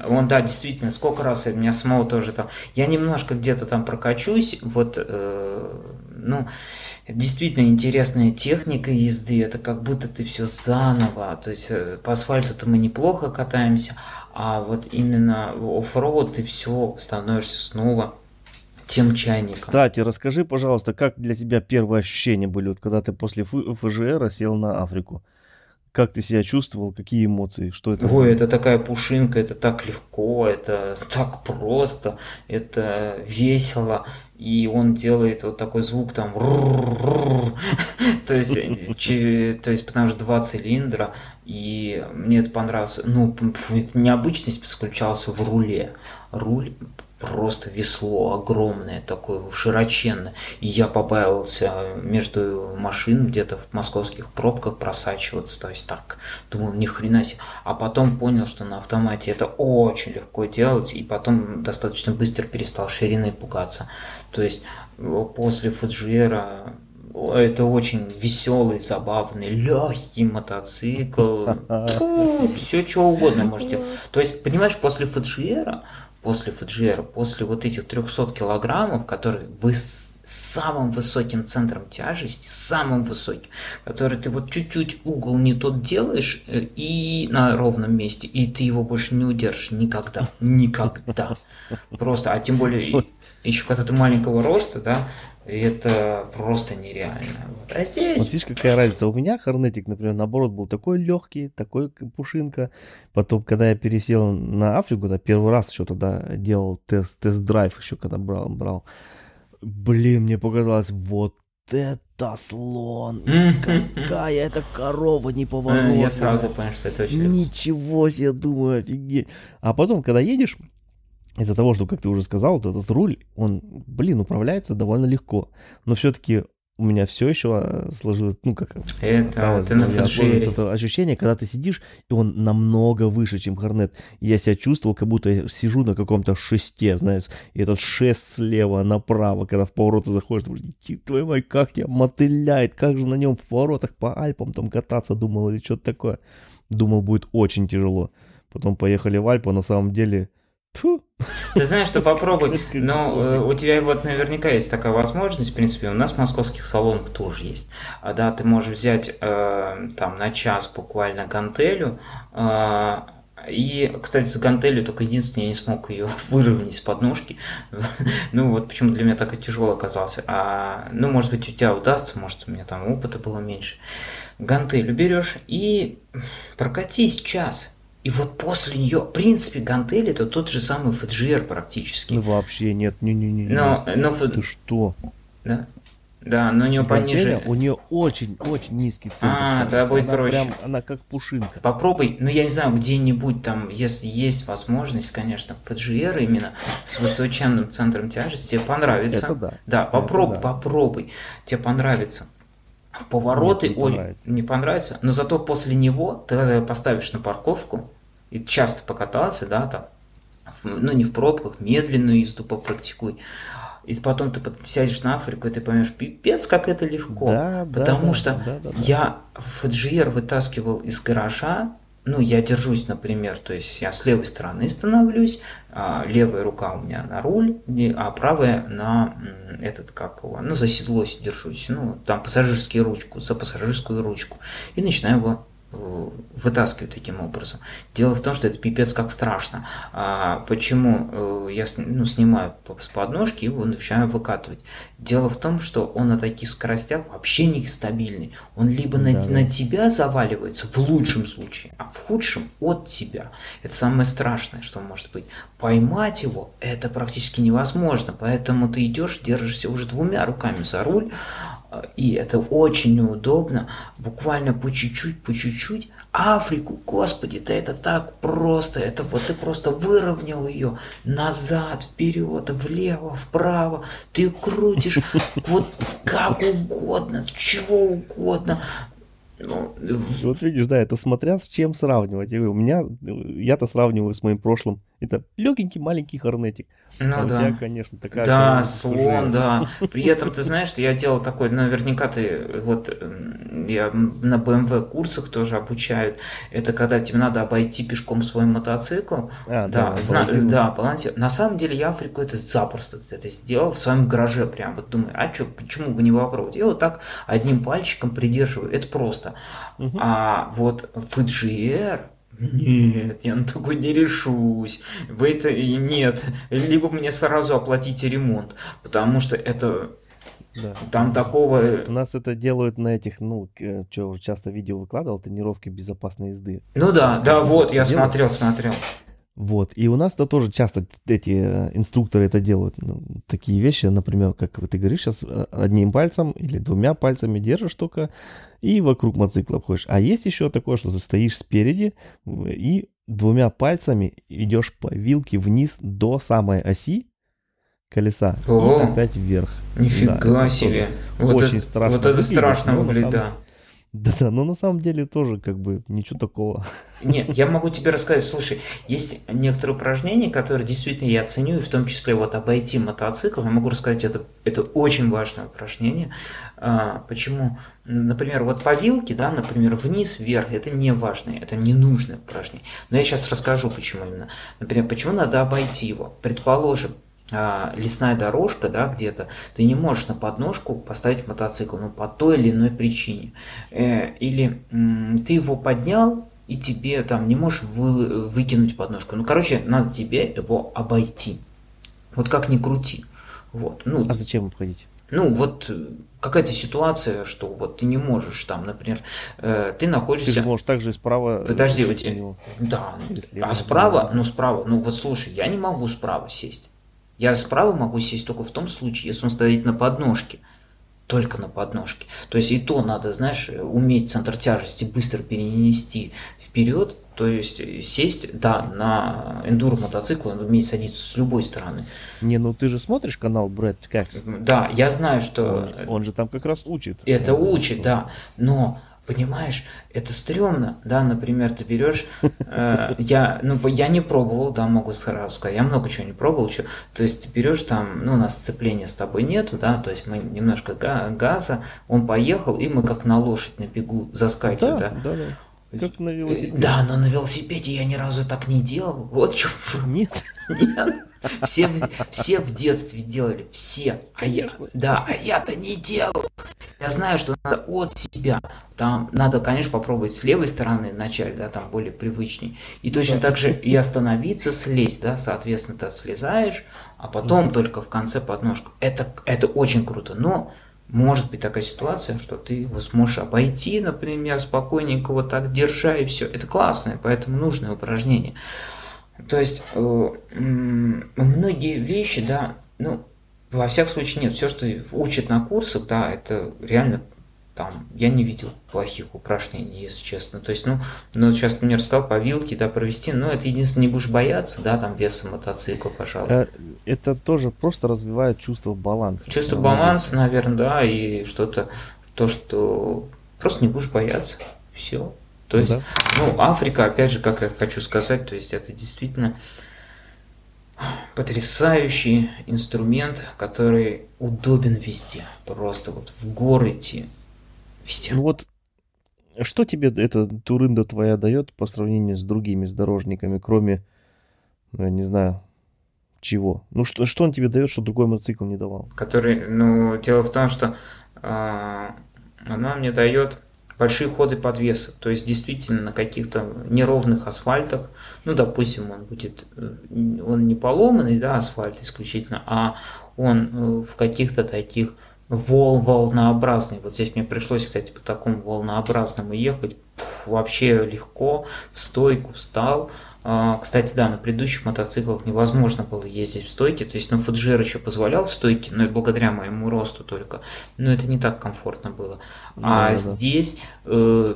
Он, да, действительно, сколько раз я меня самого тоже там... Я немножко где-то там прокачусь, вот, э, ну, действительно интересная техника езды, это как будто ты все заново, то есть э, по асфальту-то мы неплохо катаемся, а вот именно оффроуд ты все становишься снова тем чайником. Кстати, расскажи, пожалуйста, как для тебя первые ощущения были, вот когда ты после ФЖР сел на Африку? Как ты себя чувствовал, какие эмоции, что это? Ой, это такая пушинка, это так легко, это так просто, это весело, и он делает вот такой звук там, то есть, то есть, потому что два цилиндра, и мне это понравилось, ну, необычность заключалась в руле, руль просто весло огромное такое, широченное. И я побаивался между машин где-то в московских пробках просачиваться. То есть так, думал, ни хрена себе. А потом понял, что на автомате это очень легко делать. И потом достаточно быстро перестал шириной пугаться. То есть после Фуджиера это очень веселый, забавный, легкий мотоцикл. Все что угодно можете. То есть, понимаешь, после Фуджиера после Фуджиера, после вот этих 300 килограммов, которые вы с самым высоким центром тяжести, самым высоким, который ты вот чуть-чуть угол не тот делаешь э, и на ровном месте, и ты его больше не удержишь никогда, никогда. Просто, а тем более еще когда ты маленького роста, да, это просто нереально. А здесь... Вот видишь, какая разница. У меня Хорнетик, например, наоборот, был такой легкий, такой пушинка. Потом, когда я пересел на Африку, да, первый раз еще тогда делал тест, тест-драйв еще, когда брал, брал. Блин, мне показалось, вот это слон, какая это корова неповоротная. Я сразу понял, что это очень... Ничего себе, думаю, офигеть. А потом, когда едешь, из-за того, что, как ты уже сказал, вот этот руль, он, блин, управляется довольно легко. Но все-таки у меня все еще а, сложилось, ну как это, ты на это ощущение, когда ты сидишь, и он намного выше, чем Хорнет. я себя чувствовал, как будто я сижу на каком-то шесте, знаешь, и этот шест слева направо, когда в повороты заходишь, ты твою мать, как тебя мотыляет, как же на нем в поворотах по Альпам там кататься, думал, или что-то такое. Думал, будет очень тяжело. Потом поехали в Альпу, а на самом деле... Фу. Ты знаешь, что попробуй. Но э, у тебя вот наверняка есть такая возможность, в принципе, у нас в московских салонах тоже есть. А, да, ты можешь взять э, там на час буквально гантелю, э, и, кстати, с гантелью только единственное, я не смог ее выровнять с подножки. ну вот почему для меня так и тяжело оказался. А, ну, может быть, у тебя удастся, может, у меня там опыта было меньше. Гантелью берешь и прокатись час. И вот после нее, в принципе, гантель это тот же самый FGR практически. Ну вообще нет, не-не-не. Но, но Ты что? Да. Да, но у нее пониже. У нее очень-очень низкий центр. А, да, будет она проще. Прям, она как пушинка. Попробуй, ну я не знаю, где-нибудь там, если есть возможность, конечно, FGR именно с высоченным центром тяжести, тебе понравится. Это да. Да, попробуй, Это да. попробуй, тебе понравится. В повороты Нет, не понравится. не понравится, но зато после него ты когда поставишь на парковку и часто покатался, да, там, ну не в пробках, медленную езду попрактикуй. И потом ты сядешь на Африку, и ты поймешь, пипец, как это легко. Да, Потому да, что да, да, да. я FGR вытаскивал из гаража, ну, я держусь, например, то есть я с левой стороны становлюсь, а левая рука у меня на руль, а правая на этот, как его, ну, за седло держусь, ну, там пассажирскую ручку, за пассажирскую ручку, и начинаю его э, вытаскивать таким образом. Дело в том, что это пипец как страшно. А почему э, я ну, снимаю с подножки и его начинаю выкатывать? Дело в том, что он на таких скоростях вообще не стабильный. Он либо на, Да, да. на тебя заваливается в лучшем случае, а в худшем от тебя. Это самое страшное, что может быть. Поймать его это практически невозможно, поэтому ты идешь, держишься уже двумя руками за руль, и это очень неудобно, буквально по чуть-чуть, по чуть-чуть. Африку, господи, да это так просто, это вот ты просто выровнял ее назад, вперед, влево, вправо, ты крутишь вот как угодно, чего угодно. Ну, Вот видишь, да, это смотря с чем сравнивать. У меня, я-то сравниваю с моим прошлым. Это легенький маленький хорнетик. ну а у да. тебя, конечно, такая... Да, слон, да. При этом ты знаешь, что я делал такой, наверняка ты вот я на BMW курсах тоже обучают. Это когда тебе надо обойти пешком свой мотоцикл. А, Да, да, зна- да, балансир. На самом деле я Африку это запросто это сделал в своем гараже прям. Вот думаю, а что, почему бы не попробовать? И вот так одним пальчиком придерживаю. Это просто. А вот FGR нет, я на такой не решусь. Вы это нет. Либо мне сразу оплатите ремонт, потому что это Да. там такого. У нас это делают на этих, ну, что часто видео выкладывал, тренировки безопасной езды. Ну да, да, вот я Делают? смотрел, смотрел. Вот, и у нас-то тоже часто эти э, инструкторы это делают. Ну, такие вещи, например, как ты говоришь сейчас, э, одним пальцем или двумя пальцами держишь только и вокруг мотоцикла обходишь. А есть еще такое, что ты стоишь спереди в- и двумя пальцами идешь по вилке вниз до самой оси колеса О, и опять вверх. Нифига Да, себе. Вот очень это, страшно вот это выглядит, страшно выглядит, да. Да-да, но на самом деле тоже как бы ничего такого. Нет, я могу тебе рассказать, слушай, есть некоторые упражнения, которые действительно я ценю, и в том числе вот обойти мотоцикл, я могу рассказать, это, это очень важное упражнение. А, почему? Например, вот по вилке, да, например, вниз, вверх, это не важное, это не нужное упражнение. Но я сейчас расскажу, почему именно. Например, почему надо обойти его. Предположим, а, лесная дорожка, да, где-то, ты не можешь на подножку поставить мотоцикл, ну, по той или иной причине. Э, или м, ты его поднял, и тебе там не можешь вы- выкинуть подножку. Ну, короче, надо тебе его обойти. Вот как ни крути. Вот. Ну, А зачем обходить? ну, вот э, какая-то ситуация, что вот ты не можешь там, например, э, ты Ты находишься... же можешь также справа Подожди, него. Да. А справа, ну справа, ну вот слушай, я не могу справа сесть. Я справа могу сесть только в том случае, если он стоит на подножке. Только на подножке. То есть и то надо, знаешь, уметь центр тяжести быстро перенести вперед. То есть сесть, да, на эндуро мотоцикл, он умеет садиться с любой стороны. Не, ну ты же смотришь канал Брэд Кекс? Да, я знаю, что Он, он же там как раз учит. это учит, да. Но, понимаешь, это стрёмно, да, например, ты берешь, э, я, ну, я не пробовал, да, могу сразу сказать, я много чего не пробовал еще, то есть ты берешь там, ну, у нас сцепления с тобой нету, да, то есть мы немножко га- газа, он поехал, и мы как на лошадь на бегу заскакиваем, да, да, да. Как на велосипеде. Да, но на велосипеде я ни разу так не делал. Вот что. Нет. Нет. Все, все в детстве делали, все. А я, да, а я-то не делал. Я знаю, что надо от себя. Там надо, конечно, попробовать с левой стороны вначале, да, там более привычней. И точно так же и остановиться, слезть, да, соответственно, ты слезаешь, а потом только в конце подножку. Это, это очень круто. Но может быть такая ситуация, что ты его сможешь обойти, например, спокойненько вот так держа и все. Это классное, поэтому нужное упражнение. То есть э, многие вещи, да, ну, во всяком случае нет. Все, что учат на курсах, да, это реально там, я не видел плохих упражнений, если честно. То есть, ну, ну сейчас, например, сказал по вилке, да, провести, ну, это единственное, не будешь бояться, да, там, веса мотоцикла, пожалуй. Э, Это тоже просто развивает чувство баланса. Чувство Ну, баланса, наверное, да, и что-то, то, что просто не будешь бояться. Все. То есть, Да. ну, Африка, опять же, как я хочу сказать, то есть это действительно потрясающий инструмент, который удобен везде. Просто вот в горы идти, везде. Ну вот, что тебе эта турында твоя дает по сравнению с другими с дорожниками, кроме, ну, я не знаю, чего? Ну что, что он тебе дает, что другой мотоцикл не давал? который, ну, дело в том, что а, она мне дает большие ходы подвеса, то есть действительно на каких-то неровных асфальтах, ну, допустим, он будет, э, он не поломанный, да, асфальт исключительно, а он э, в каких-то таких вол волнообразный. Вот здесь мне пришлось, кстати, по такому волнообразному ехать. Пф, вообще легко, в стойку встал. А, Кстати, да, на предыдущих мотоциклах невозможно было ездить в стойке. То есть, ну, Фуджир еще позволял в стойке, но и благодаря моему росту только. Но это не так комфортно было. А Да-да-да. здесь э,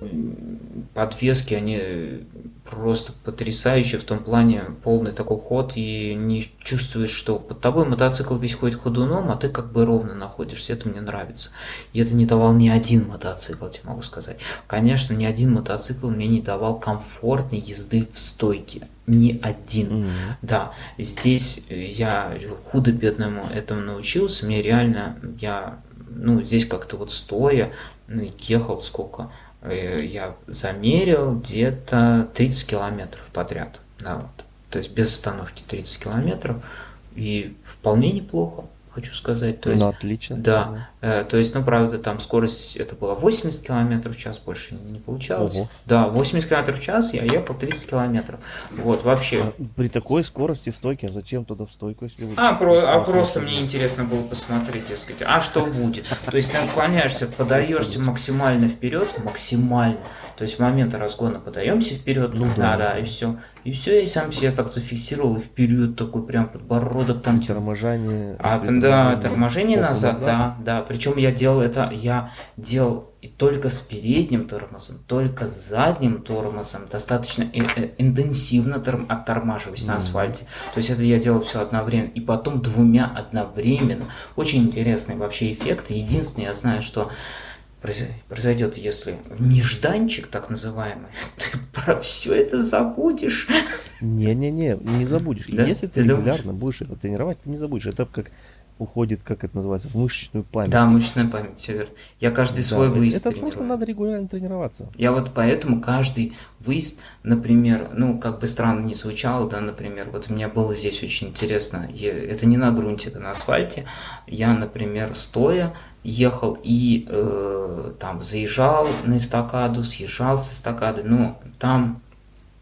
подвески, они просто потрясающие в том плане полный такой ход и не чувствуешь, что под тобой мотоцикл весь ходит ходуном, а ты как бы ровно находишься. Это мне нравится. И это не давал ни один мотоцикл, тебе могу сказать. Конечно, ни один мотоцикл мне не давал комфортной езды в стойке. Ни один. Мгм. Да, здесь я худо-бедному этому научился. Мне реально, я, ну, здесь как-то вот стоя, ну, ехал сколько, я замерил где-то 30 километров подряд. Да, вот. То есть без остановки 30 километров. И вполне неплохо, хочу сказать. То есть, Ну, отлично. да, э, то есть, ну, правда, там скорость это была 80 километров в час, больше не получалось. Ого. Да, 80 километров в час я ехал 30 километров. Вот, вообще. А При такой скорости в стойке, зачем туда в стойку, если вы... А, про, а Просто мне интересно было посмотреть, так сказать, а что будет? То есть ты отклоняешься, подаешься максимально вперед, максимально. То есть в момент разгона подаемся вперед, Ну да, да. да, и все. И все, я сам себя так зафиксировал, и вперед такой прям подбородок там. Торможение... А, да, торможение попу назад, да, да. Причем я делал это, я делал и только с передним тормозом, только с задним тормозом, достаточно э- э, интенсивно торм- оттормаживаясь на Мгм. асфальте. То есть это я делал все одновременно, и потом двумя одновременно. Очень интересный вообще эффект. Единственное, я знаю, что произ- произойдет, если нежданчик, так называемый, ты про все это забудешь. Не-не-не, не забудешь. Да? Если ты Ты думаешь? регулярно будешь это тренировать, ты не забудешь. Это как уходит, как это называется, в мышечную память. Да, мышечная память, все верно. Я каждый Да, свой выезд Это просто надо регулярно тренироваться. Я вот поэтому каждый выезд, например, ну, как бы странно не звучало, да, например, вот у меня было здесь очень интересно, это не на грунте, это на асфальте, я, например, стоя ехал и э, там заезжал на эстакаду, съезжал с эстакады, ну, там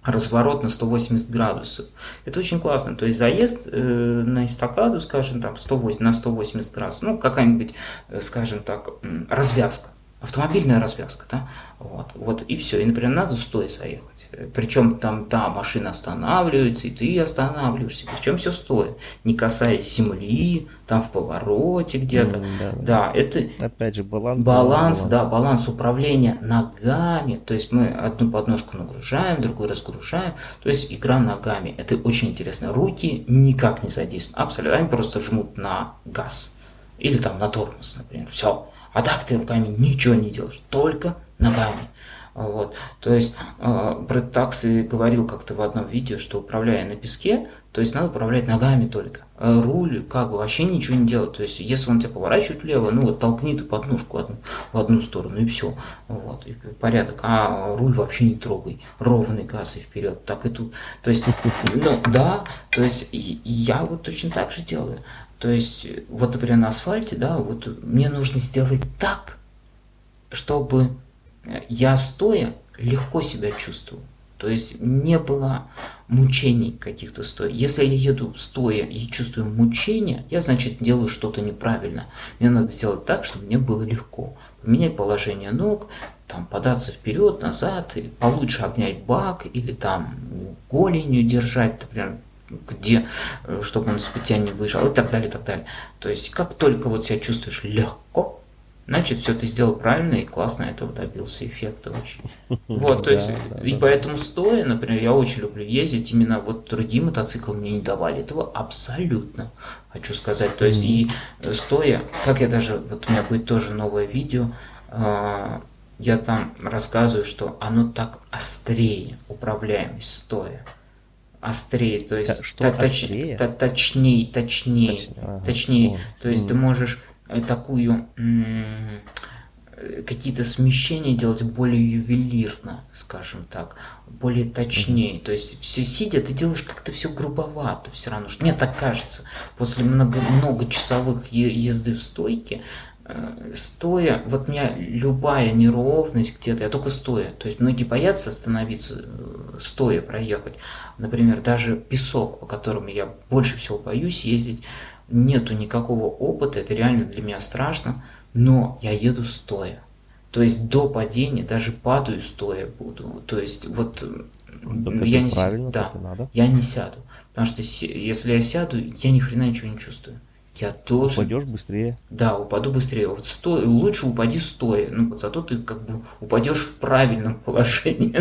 разворот на 180 градусов. Это очень классно. То есть заезд э, на эстакаду, скажем, там 108, на 180 градусов, ну, какая-нибудь, э, скажем так, развязка. Автомобильная развязка, да? Вот, вот и все. И, например, надо стоя заехать. Причем там, да, машина останавливается, и ты останавливаешься. Причем все стоя. Не касаясь земли, там в повороте где-то. М, да, да. Да, это Опять же, баланс. Баланс, да, баланс управления ногами. То есть мы одну подножку нагружаем, другую разгружаем. То есть игра ногами. Это очень интересно. Руки никак не задействуют. Абсолютно. Они просто жмут на газ. Или там на тормоз, например. Все. А так ты руками ничего не делаешь. Только ногами. Вот. То есть э, Брэд Такси говорил как-то в одном видео, что управляя на песке, то есть надо управлять ногами только. А руль как бы вообще ничего не делать. То есть если он тебя поворачивает влево, ну вот толкни ты подножку одну, в одну сторону и все. Вот, и порядок. А руль вообще не трогай. Ровный газ и вперед. Так и тут. То есть, ну да, то есть я вот точно так же делаю. То есть, вот, например, на асфальте, да, вот мне нужно сделать так, чтобы я стоя легко себя чувствовал. То есть не было мучений каких-то стоя. Если я еду стоя и чувствую мучения, я, значит, делаю что-то неправильно. Мне надо сделать так, чтобы мне было легко. Поменять положение ног, там, податься вперед, назад, или получше обнять бак, или там голенью держать, например, где, э, чтобы он из путя не выжал, и так далее, и так далее. То есть, как только вот себя чувствуешь легко, значит, все ты сделал правильно и классно этого добился эффекта очень. Вот, то есть, и поэтому стоя, например, я очень люблю ездить, именно вот другие мотоциклы мне не давали этого абсолютно, хочу сказать. То есть, и стоя, как я даже, вот у меня будет тоже новое видео, а, я там рассказываю, что оно так острее, управляемость стоя острее, то есть что, точ, острее? точнее, точнее, точнее, ага, точнее. то есть mm. ты можешь Э, такую какие-то смещения делать более ювелирно, скажем так, более точнее. Mm-hmm. То есть все сидя, ты делаешь как-то все грубовато все равно. Мне так кажется. После много, многочасовых езды в стойке, э, стоя, вот у меня любая неровность где-то, я только стоя. То есть многие боятся остановиться, э, стоя проехать. Например, даже песок, по которому я больше всего боюсь ездить, нету никакого опыта, это реально для меня страшно, но я еду стоя. То есть до падения даже падаю стоя буду. То есть вот так я не сяду. Да, я не сяду. Потому что если я сяду, я ни хрена ничего не чувствую. Я должен... Упадешь быстрее. Да, упаду быстрее. Вот сто... лучше упади стоя. Ну, зато ты как бы упадешь в правильном положении.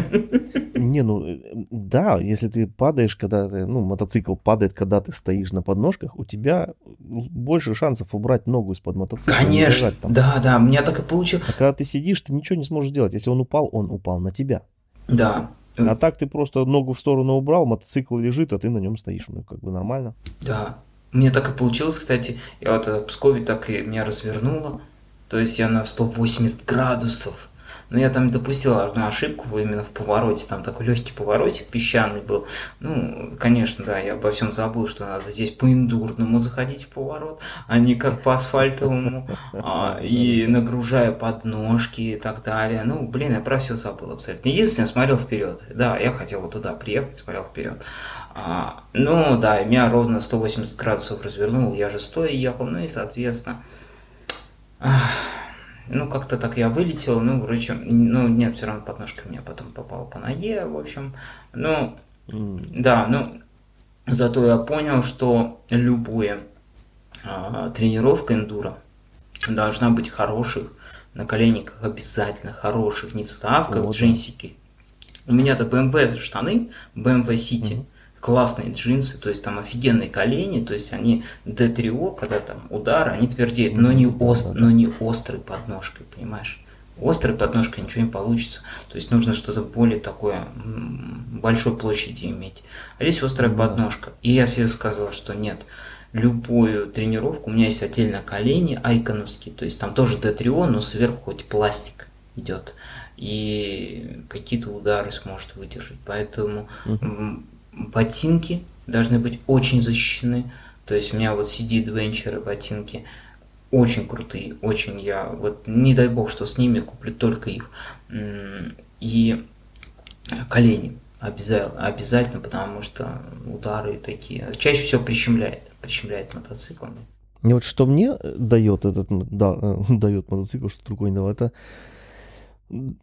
Не, ну, да, если ты падаешь, когда ты, ну, мотоцикл падает, когда ты стоишь на подножках, у тебя больше шансов убрать ногу из-под мотоцикла. Конечно, да, да, у меня так и получилось. А когда ты сидишь, ты ничего не сможешь делать. Если он упал, он упал на тебя. Да. А так ты просто ногу в сторону убрал, мотоцикл лежит, а ты на нем стоишь. Ну, как бы нормально. Да. Мне так и получилось, кстати. Я вот в Пскове так и меня развернуло. То есть я на 180 градусов но я там допустил одну ошибку именно в повороте. Там такой легкий поворотик песчаный был. Ну, конечно, да, я обо всем забыл, что надо здесь по-индурному заходить в поворот, а не как по асфальтовому. А, и нагружая подножки и так далее. Ну, блин, я про все забыл абсолютно. Единственное, смотрел вперед. Да, я хотел вот туда приехать, смотрел вперед. А, ну, да, меня ровно 180 градусов развернул. Я же стоя ехал, ну и, соответственно... Ах, ну, как-то так я вылетел, ну, вроде, ну, нет, все равно подножка мне потом попала по ноге, в общем. Ну, mm. да, ну, зато я понял, что любая а, тренировка эндуро должна быть хороших, на коленниках обязательно хороших, не вставках, вот, джинсики. У меня-то BMW штаны, BMW City. Mm-hmm классные джинсы, то есть там офигенные колени, то есть они D3O, когда там удар, они твердеют, но не, ост, но не острой подножкой, понимаешь? Острой подножкой ничего не получится. То есть нужно что-то более такое большой площади иметь. А здесь острая подножка. И я себе сказал, что нет, любую тренировку, у меня есть отдельно колени айконовские, то есть там тоже D3O, но сверху хоть пластик идет. И какие-то удары сможет выдержать. Поэтому ботинки должны быть очень защищены. То есть у меня вот CD Adventure ботинки очень крутые, очень я вот не дай бог, что с ними куплю только их. И колени обязательно, обязательно, потому что удары такие чаще всего прищемляет, прищемляет мотоциклами. И вот что мне дает этот, да, дает мотоцикл, что другой не дал, это,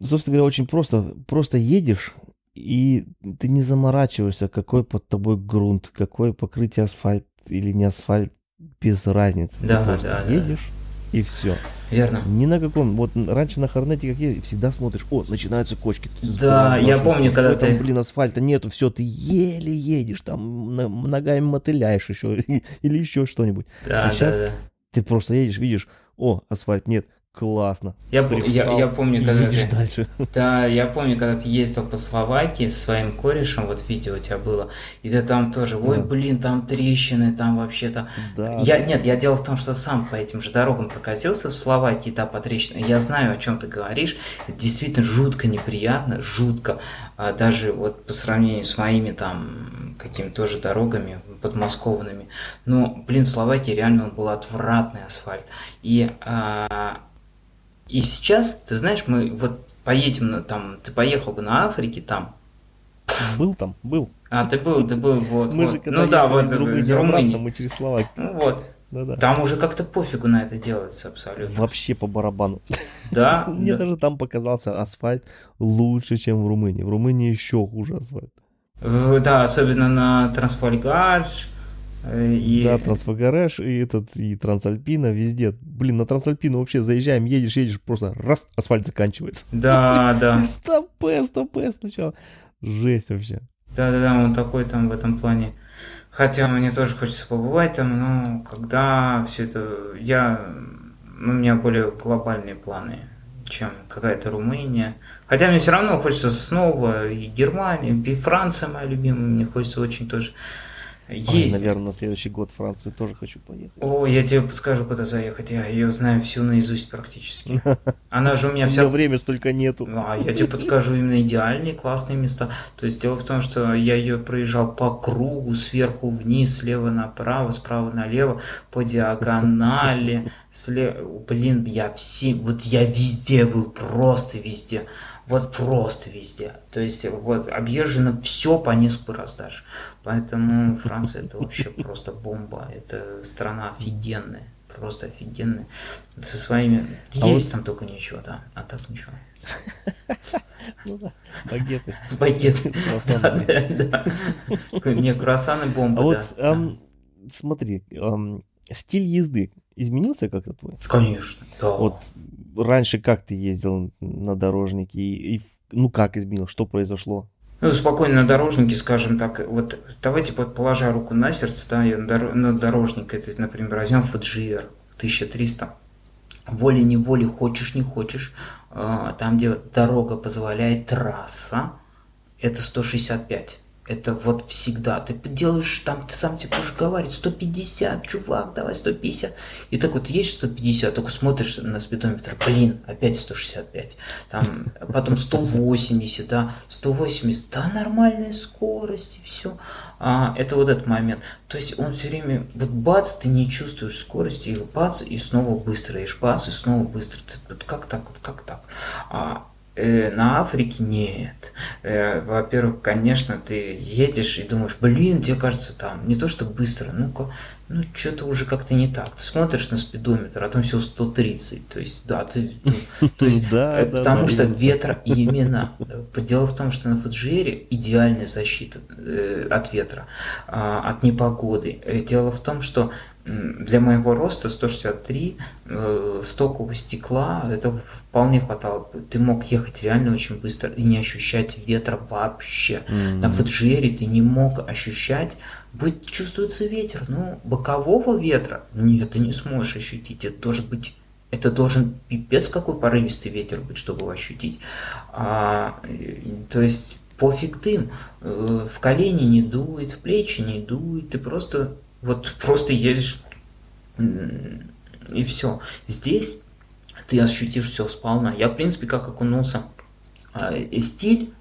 собственно говоря, очень просто. Просто едешь, и ты не заморачиваешься, какой под тобой грунт, какое покрытие асфальт или не асфальт, без разницы. Да, ты просто да, едешь да. и все. Верно. Ни на каком. Вот раньше на Хорнете как ездил, всегда смотришь, о, начинаются кочки. Да, я помню, когда ты... Там, блин, асфальта нету, все, ты еле едешь, там ногами мотыляешь еще или еще что-нибудь. Да, а сейчас да, да. ты просто едешь, видишь, о, асфальт нет, классно. Я, я, я помню, когда ты, дальше. да, я помню, когда ты ездил по Словакии со своим корешем, вот видео у тебя было, и ты там тоже, ой, Да. блин, там трещины, там вообще-то. Да, Я, да. нет, я дело в том, что сам по этим же дорогам прокатился в Словакии, да, по трещинам. Я знаю, о чем ты говоришь. Это действительно жутко неприятно, жутко. А даже вот по сравнению с моими там какими-то тоже дорогами подмосковными. Ну, блин, в Словакии реально был отвратный асфальт. И, а, и сейчас, ты знаешь, мы вот поедем на там, ты поехал бы на Африке там, Был там, был. а ты был, ты был вот, Мы вот. же когда ну да, вот из Румынии из обратно, Румынии. мы через Словакию. Ну вот, Да-да. Там уже как-то пофигу на это делается абсолютно. Вообще по барабану. Да, Мне да. даже там показался асфальт лучше, чем в Румынии. В Румынии еще хуже асфальт. Да, особенно на Трансфольгаш. И... Да, Трансфагареш и этот, и Трансальпина, везде. Блин, на Трансальпину вообще заезжаем, едешь, едешь, просто раз, асфальт заканчивается. Да, да. Ты стопэ, стопэ сначала. Жесть вообще. Да, да, да, он такой там в этом плане. Хотя мне тоже хочется побывать там, но когда все это... Я... ну, У меня более глобальные планы, чем какая-то Румыния. Хотя мне все равно хочется снова и Германия, и Франция моя любимая, мне хочется очень тоже Ой, есть. наверное, на следующий год в Францию тоже хочу поехать. О, я тебе подскажу, куда заехать. Я ее знаю всю наизусть практически. Она же у меня У вся... меня время столько нету. А, я тебе подскажу именно идеальные, классные места. То есть дело в том, что я ее проезжал по кругу, сверху вниз, слева направо, справа налево, по диагонали, слева... Блин, я все... Вот я везде был, просто везде. Вот просто везде. То есть вот объезжено все по несколько раз даже. Поэтому Франция это вообще просто бомба. Это страна офигенная. Просто офигенная. Со своими... А Есть вот- там только ничего, да. А так ничего. Ну багеты. Багет. Круассаны. Да, да. Не, круассаны А бомба, вот да. ам, смотри, стиль езды изменился как-то твой? Конечно. да. Вот раньше как ты ездил на дорожнике и, и ну как изменилось, что произошло? Ну, спокойно на дорожнике, скажем так, вот давайте вот положа руку на сердце, да, на на дорожник, это, например, возьмем FGR 1300, волей-неволей, хочешь не хочешь, а, там, где дорога позволяет трасса, это 165. Это вот всегда. Ты делаешь там, ты сам тебе будешь говорить, 150, чувак, давай 150. И так вот есть 150, только смотришь на спидометр, блин, опять 165. Там, потом 180, да, 180, да, нормальная скорость и все. А, это вот этот момент. То есть он все время, вот бац, ты не чувствуешь скорости, и бац, и снова быстро, и бац, и снова быстро. Ты- вот как так, вот как так? А, на Африке нет. Э, во-первых, конечно, ты едешь и думаешь, блин, тебе кажется там не то, что быстро, ну-ка, ну что-то уже как-то не так. Ты смотришь на спидометр, а там всего 130. То есть, да, ты, ну, то есть, Да, э, потому что ветра именно. Дело в том, что на Фуджире идеальная защита э, от ветра, а, от непогоды. Э, Дело в том, что для моего роста 163 э, стокового стекла это вполне хватало. Ты мог ехать реально очень быстро и не ощущать ветра вообще. На М. Фуджире ты не мог ощущать, будет чувствуется ветер, но бокового ветра нет, ты не сможешь ощутить. Это должен быть это должен пипец какой порывистый ветер быть, чтобы его ощутить. А, э, то есть пофиг дым, Э, в колени не дует, в плечи не дует, ты просто вот просто едешь и все. Здесь ты ощутишь все сполна. Я, в принципе, как окунулся, а, э, стиль,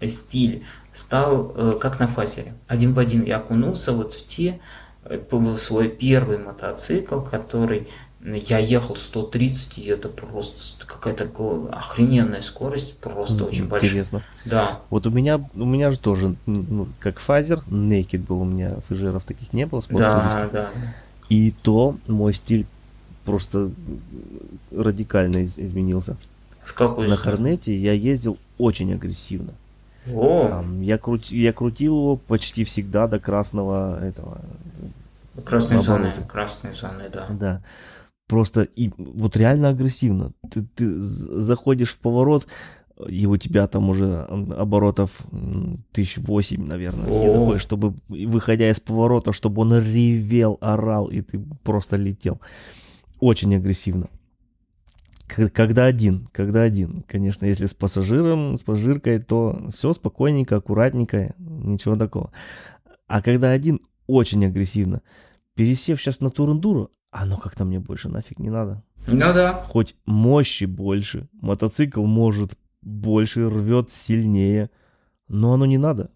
э, стиль стал э, как на фазере. Один в один я окунулся вот в те, э, в свой первый мотоцикл, который я ехал 130, и это просто какая-то охрененная скорость, просто очень большая. Интересно. Да, Вот у меня, у меня же тоже, ну, как фазер, naked был у меня, фужеров таких не было, да, да. И то мой стиль просто радикально из- изменился. В какую На сторону? Хорнете я ездил очень агрессивно. О, Там, я, крути- я крутил его почти всегда до красного этого. красные зоны, наоборот. красные зоны, да. Да. Просто и вот реально агрессивно. Ты, ты заходишь в поворот, и у тебя там уже оборотов тысяч восемь, наверное, О. такой, чтобы, выходя из поворота, чтобы он ревел, орал, и ты просто летел. Очень агрессивно. Когда один, когда один. Конечно, если с пассажиром, с пассажиркой, то все спокойненько, аккуратненько, ничего такого. А когда один, очень агрессивно. Пересев сейчас на Турундуру, оно как-то мне больше нафиг не надо. Ну да. Хоть мощи больше, мотоцикл может больше, рвет сильнее, но оно не надо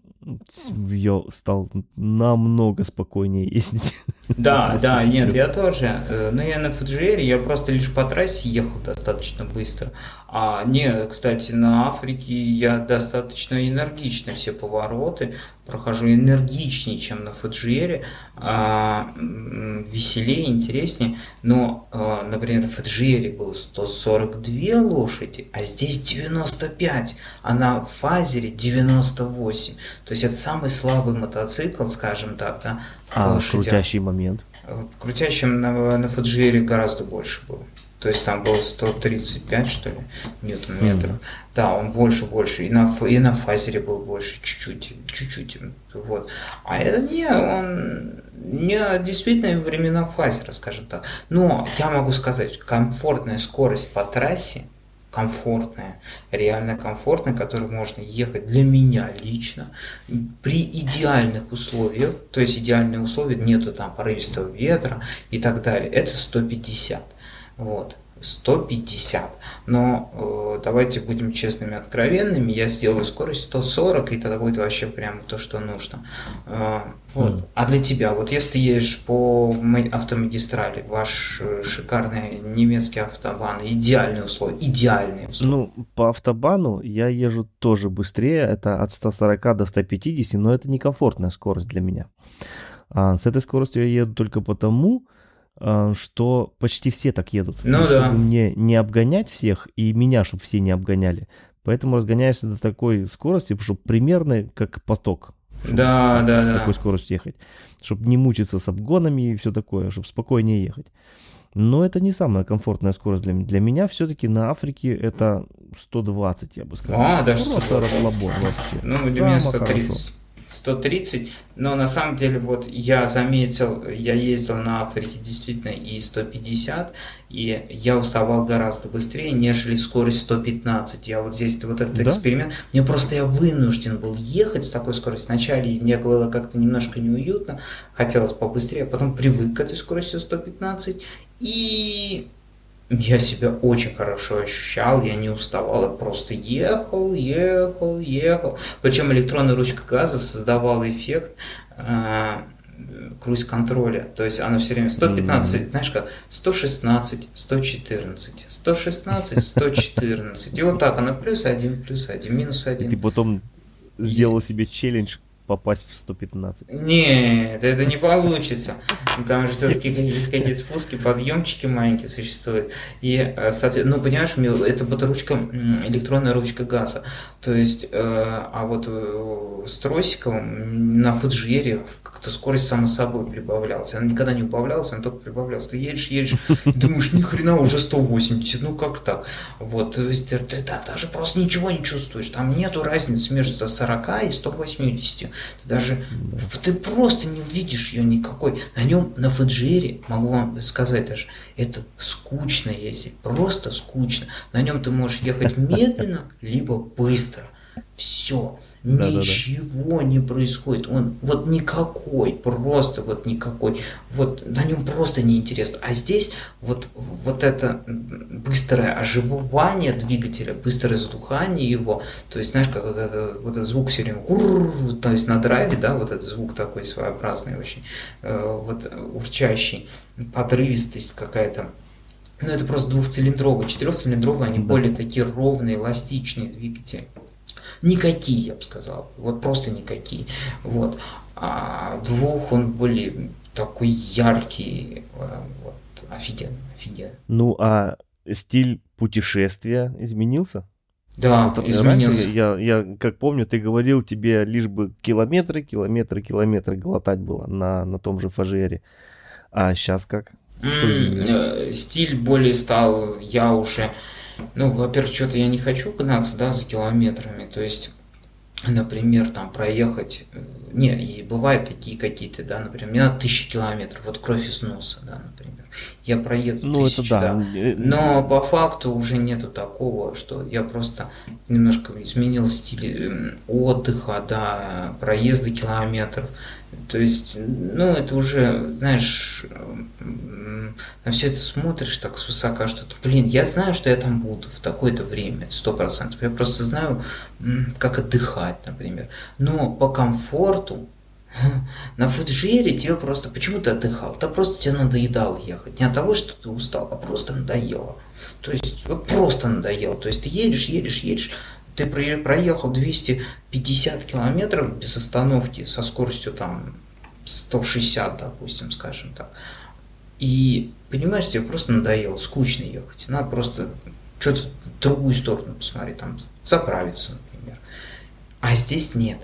я стал намного спокойнее ездить. Да, да, нет, я тоже. Э, но я на FGR, я просто лишь по трассе ехал достаточно быстро. А не, кстати, на Африке я достаточно энергично все повороты прохожу энергичнее, чем на FGR, а, веселее, интереснее. Но, а, например, в FGR было 142 лошади, а здесь 95, а на Фазере 98. То есть это самый слабый мотоцикл, скажем так, да, а крутящий момент? Крутящим на, на FGR гораздо больше было. То есть там было 135, что ли, ньютон-метров. Mm-hmm. Да, он больше, больше. И на, и на фазере был больше, чуть-чуть, чуть-чуть. Вот. А это не, он не действительно времена фазера, скажем так. Но я могу сказать, комфортная скорость по трассе, комфортная, реально комфортная, которой можно ехать для меня лично при идеальных условиях, то есть идеальные условия, нету там порывистого ветра и так далее, это 150. Вот. 150. Но э, давайте будем честными, откровенными. Я сделаю скорость 140, и тогда будет вообще прямо то, что нужно. Э, вот. Mm. А для тебя, вот если ты едешь по автомагистрали, ваш э, шикарный немецкий автобан, идеальные условия, идеальные условия. Ну, по автобану я езжу тоже быстрее, это от 140 до 150, но это некомфортная скорость для меня. А с этой скоростью я еду только потому, а, что почти все так едут. Ну и да. Чтобы мне не обгонять всех, и меня, чтобы все не обгоняли. Поэтому разгоняешься до такой скорости, чтобы примерно как поток. Да, да, с да. Такой скоростью ехать. Чтобы не мучиться с обгонами и все такое, чтобы спокойнее ехать. Но это не самая комфортная скорость для меня. Для меня все-таки на Африке это 120, я бы сказал. А, даже 120. Просто расслабон вообще. Ну, для меня 130. Хорошо. 130, но на самом деле вот я заметил, я ездил на Африке действительно и 150, и я уставал гораздо быстрее, нежели скорость 115. Я вот здесь вот этот да? эксперимент, мне просто я вынужден был ехать с такой скоростью. Вначале мне было как-то немножко неуютно, хотелось побыстрее, а потом привык к этой скорости 115, и я себя очень хорошо ощущал, я не уставал, я просто ехал, ехал, ехал. Причем электронная ручка газа создавала эффект э, круиз-контроля. То есть она все время 115, mm-hmm. знаешь как, 116, 114, 116, 114. И вот так она плюс один, плюс один, минус один. И ты потом сделал себе челлендж попасть в 115. Нет, это не получится. Там же все-таки какие-то спуски, подъемчики маленькие существуют. И, э, соответственно, ну, понимаешь, это вот ручка, электронная ручка газа. То есть, э, а вот э, с тросиком на фуджере как-то скорость само собой прибавлялась. Она никогда не убавлялась, она только прибавлялась. Ты едешь, едешь, думаешь, ни хрена, уже 180, ну как так? Вот, то есть, ты, ты даже просто ничего не чувствуешь. Там нету разницы между 40 и 180. Ты даже, ты просто не увидишь ее никакой. На нем, на Фаджире, могу вам сказать даже, это скучно ездить, просто скучно. На нем ты можешь ехать медленно, либо быстро. Все. Да, Ничего да, да. не происходит. Он вот никакой, просто вот никакой. Вот на нем просто неинтересно. А здесь вот, вот это быстрое оживание двигателя, быстрое задухание его. То есть, знаешь, как вот, это, вот этот звук все время, то есть на драйве, да, вот этот звук такой своеобразный очень, э, вот урчащий, подрывистость какая-то. Ну, это просто двухцилиндровый. Четырехцилиндровые, они да. более такие ровные, эластичные двигатели. Никакие, я бы сказал. Вот просто никакие. Вот. А двух он более такой яркий. Э, вот. Офигенно, офигенно. Ну, а стиль путешествия изменился? Да, вот, изменился. Я, я, как помню, ты говорил, тебе лишь бы километры, километры, километры глотать было на, на том же фажере. А сейчас как? Что mm, стиль более стал, я уже ну, во-первых, что-то я не хочу гнаться, да, за километрами. То есть, например, там проехать, э, не, и бывают такие какие-то, да, например, мне надо тысячи километров, вот кровь из носа, да, например. Я проеду Ну, это тысячу, да. да. Э, Но по факту уже нету такого, что я просто немножко изменил стиль эм, отдыха, да, проезда километров. То есть, ну, это уже, знаешь, на все это смотришь так свысока, что, блин, я знаю, что я там буду в такое-то время, сто процентов. Я просто знаю, как отдыхать, например. Но по комфорту на Фуджире тебе просто... Почему ты отдыхал? Да просто тебе надоедало ехать. Не от того, что ты устал, а просто надоело. То есть, вот просто надоело. То есть, ты едешь, едешь, едешь, ты про- проехал 250 километров без остановки со скоростью там 160, допустим, скажем так. И понимаешь, тебе просто надоело, скучно ехать. Надо просто что-то в другую сторону посмотреть, там заправиться, например. А здесь нет.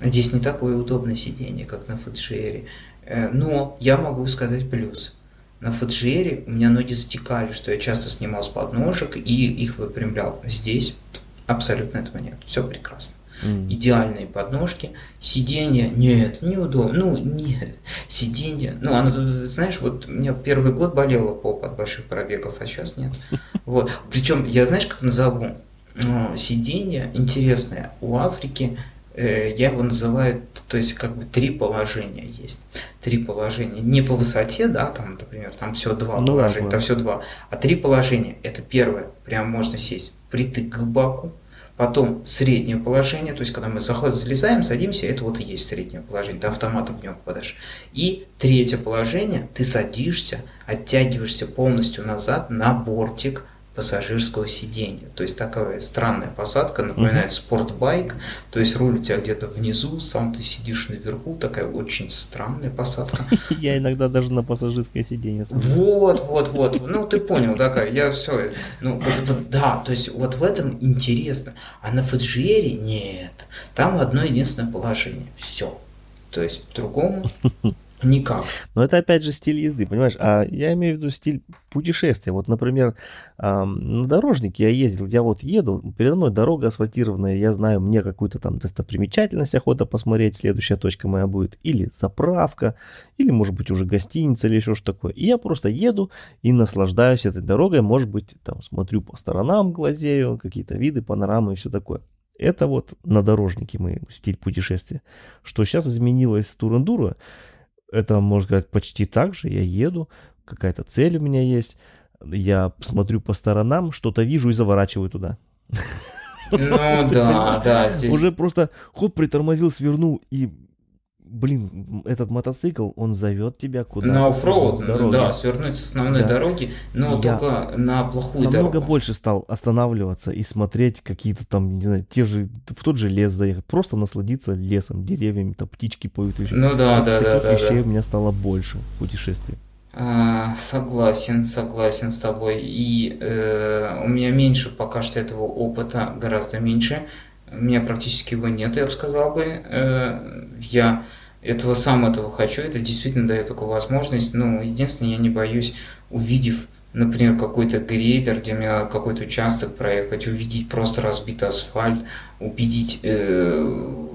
Здесь не такое удобное сиденье, как на Фуджире. Э, Но я могу сказать плюс. На Фуджире у меня ноги затекали, что я часто снимал с подножек и их выпрямлял. Здесь абсолютно этого нет. Все прекрасно. м. Идеальные подножки, сиденье, нет, неудобно, ну нет, сиденье, ну оно, знаешь, вот у меня первый год болела попа от больших пробегов, а сейчас нет. Вот, причем я знаешь, как назову? М, Сиденье интересное у Африки, э, я его называю, то есть как бы три положения есть. Три положения. Не по высоте, да, там, например, там все два Ну положения, да. там все два. А три положения. Это первое, прям можно сесть впритык к баку. Потом среднее положение, то есть когда мы заходим, залезаем, садимся, это вот и есть среднее положение, ты автоматом в него попадаешь. И третье положение, ты садишься, оттягиваешься полностью назад на бортик пассажирского сиденья. То есть такая странная посадка, напоминает спортбайк, то есть руль у тебя где-то внизу, сам ты сидишь наверху, такая очень странная посадка. Я иногда даже на пассажирское сиденье. Вот, вот, вот. Ну, ты понял, такая, я все. Ну, да, то есть вот в этом интересно. А на Фаджиере нет. Там одно единственное положение. Все. То есть по-другому никак. Но это опять же стиль езды, понимаешь? А я имею в виду стиль путешествия. Вот, например, на дорожнике я ездил, я вот еду, передо мной дорога асфальтированная, я знаю, мне какую-то там достопримечательность охота посмотреть, следующая точка моя будет, или заправка, или, может быть, уже гостиница, или еще что такое. И я просто еду и наслаждаюсь этой дорогой, может быть, там смотрю по сторонам, глазею, какие-то виды, панорамы и все такое. Это вот на дорожнике мы стиль путешествия. Что сейчас изменилось с Турандура, это, можно сказать, почти так же. Я еду, какая-то цель у меня есть. Я смотрю по сторонам, что-то вижу и заворачиваю туда. Ну да, да. Уже просто хоп, притормозил, свернул и, блин, этот мотоцикл, он зовет тебя куда-то. На оффроуд, да, свернуть с основной Да. дороги, но Я только на плохую Намного дорогу. больше стал останавливаться и смотреть какие-то там, не знаю, те же, в тот же лес заехать, просто насладиться лесом, деревьями, там птички поют еще. Ну да, да, да, Таких да, вещей да. у меня стало больше в путешествии. А, Согласен, согласен с тобой. И э, у меня меньше пока что этого опыта, гораздо меньше. У меня практически его нет, я бы сказал бы. Э, я этого сам этого хочу, это действительно дает такую возможность. Ну, единственное, я не боюсь, увидев, например, какой-то грейдер, где мне какой-то участок проехать, увидеть просто разбитый асфальт, увидеть э,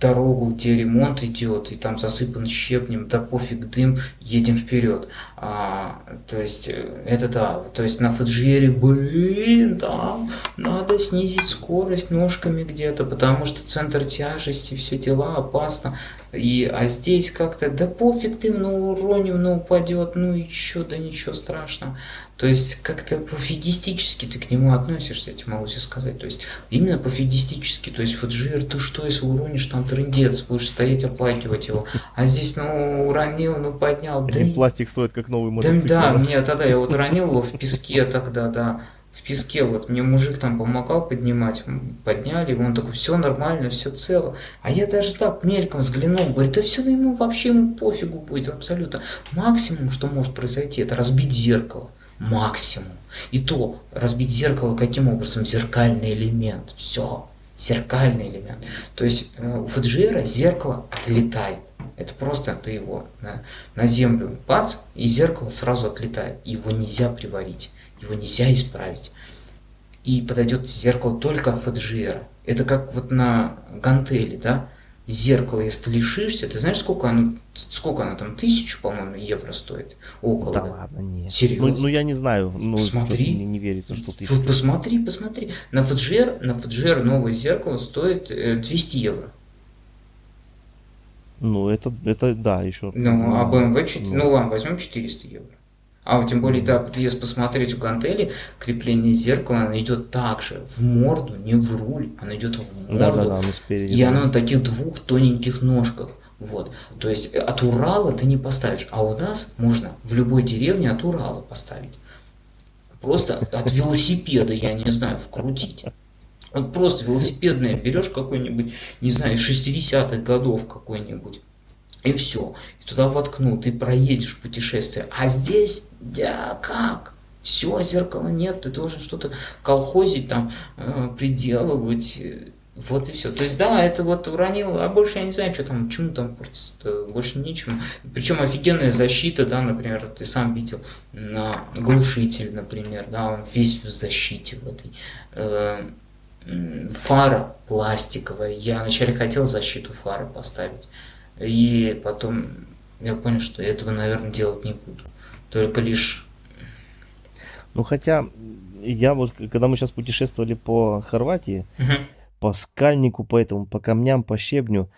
дорогу, где ремонт идет, и там засыпан щепнем, да пофиг дым, едем вперед. А, то есть, э, это да, то есть на Фуджире, блин, там надо снизить скорость ножками где-то, потому что центр тяжести, все дела, опасно. И, а здесь как-то, да пофиг ты, ну уроним, ну упадет, ну чё, да ничего страшного. То есть как-то пофигистически ты к нему относишься, я тебе могу тебе сказать. То есть именно пофигистически. То есть Фуджир, ты что, если уронишь, там трындец, будешь стоять оплакивать его. А здесь, ну, уронил, ну, поднял. Да, Один пластик стоит как новый да, мотоцикл. да, мне тогда я вот уронил его в песке тогда, да. В песке вот мне мужик там помогал поднимать, подняли, он такой, все нормально, все цело. А я даже так мельком взглянул, говорит, да все ему вообще ему пофигу будет абсолютно. Максимум, что может произойти, это разбить зеркало. Максимум. И то разбить зеркало каким образом? Зеркальный элемент. Все. Зеркальный элемент. То есть э, у Фуджиера зеркало отлетает. Это просто ты его на, на землю бац, и зеркало сразу отлетает. Его нельзя приварить, его нельзя исправить. И подойдет зеркало только Фуджиера. Это как вот на гантели, да? зеркало, если ты лишишься, ты знаешь, сколько оно, сколько оно там, тысячу, по-моему, евро стоит? Около. Да ладно, нет. Серьезно? Ну, ну, я не знаю, ну, Смотри. что-то мне не верится, что ты... Вот посмотри, посмотри. На FGR, на FGR новое зеркало стоит э, 200 евро. Ну, это, это да, еще... Ну, а BMW, 4, ну. ну ладно, возьмем 400 евро. А вот тем более, да, если посмотреть у гантели, крепление зеркала, оно идет также в морду, не в руль, оно идет в морду. Да, да, да, оно спереди. И да. оно на таких двух тоненьких ножках. Вот. То есть от Урала ты не поставишь. А у нас можно в любой деревне от Урала поставить. Просто от велосипеда, я не знаю, вкрутить. Вот просто велосипедное берешь какой-нибудь, не знаю, 60-х годов какой-нибудь. И все. И туда воткнул, ты проедешь путешествие. А здесь, да, как? Все, зеркала нет, ты должен что-то колхозить там, э, приделывать. э, Вот и все. То есть, да, это вот уронил, а больше я не знаю, что там, чему там портится больше ничему. Причем офигенная защита, да, например, ты сам видел на глушитель, например, да, он весь в защите в этой. Э, Фара пластиковая. Я вначале хотел защиту фары поставить. И потом я понял, что этого, наверное, делать не буду. Только лишь... Ну, хотя, я вот, когда мы сейчас путешествовали по Хорватии, Мгм. по скальнику, по этому, по камням, по щебню,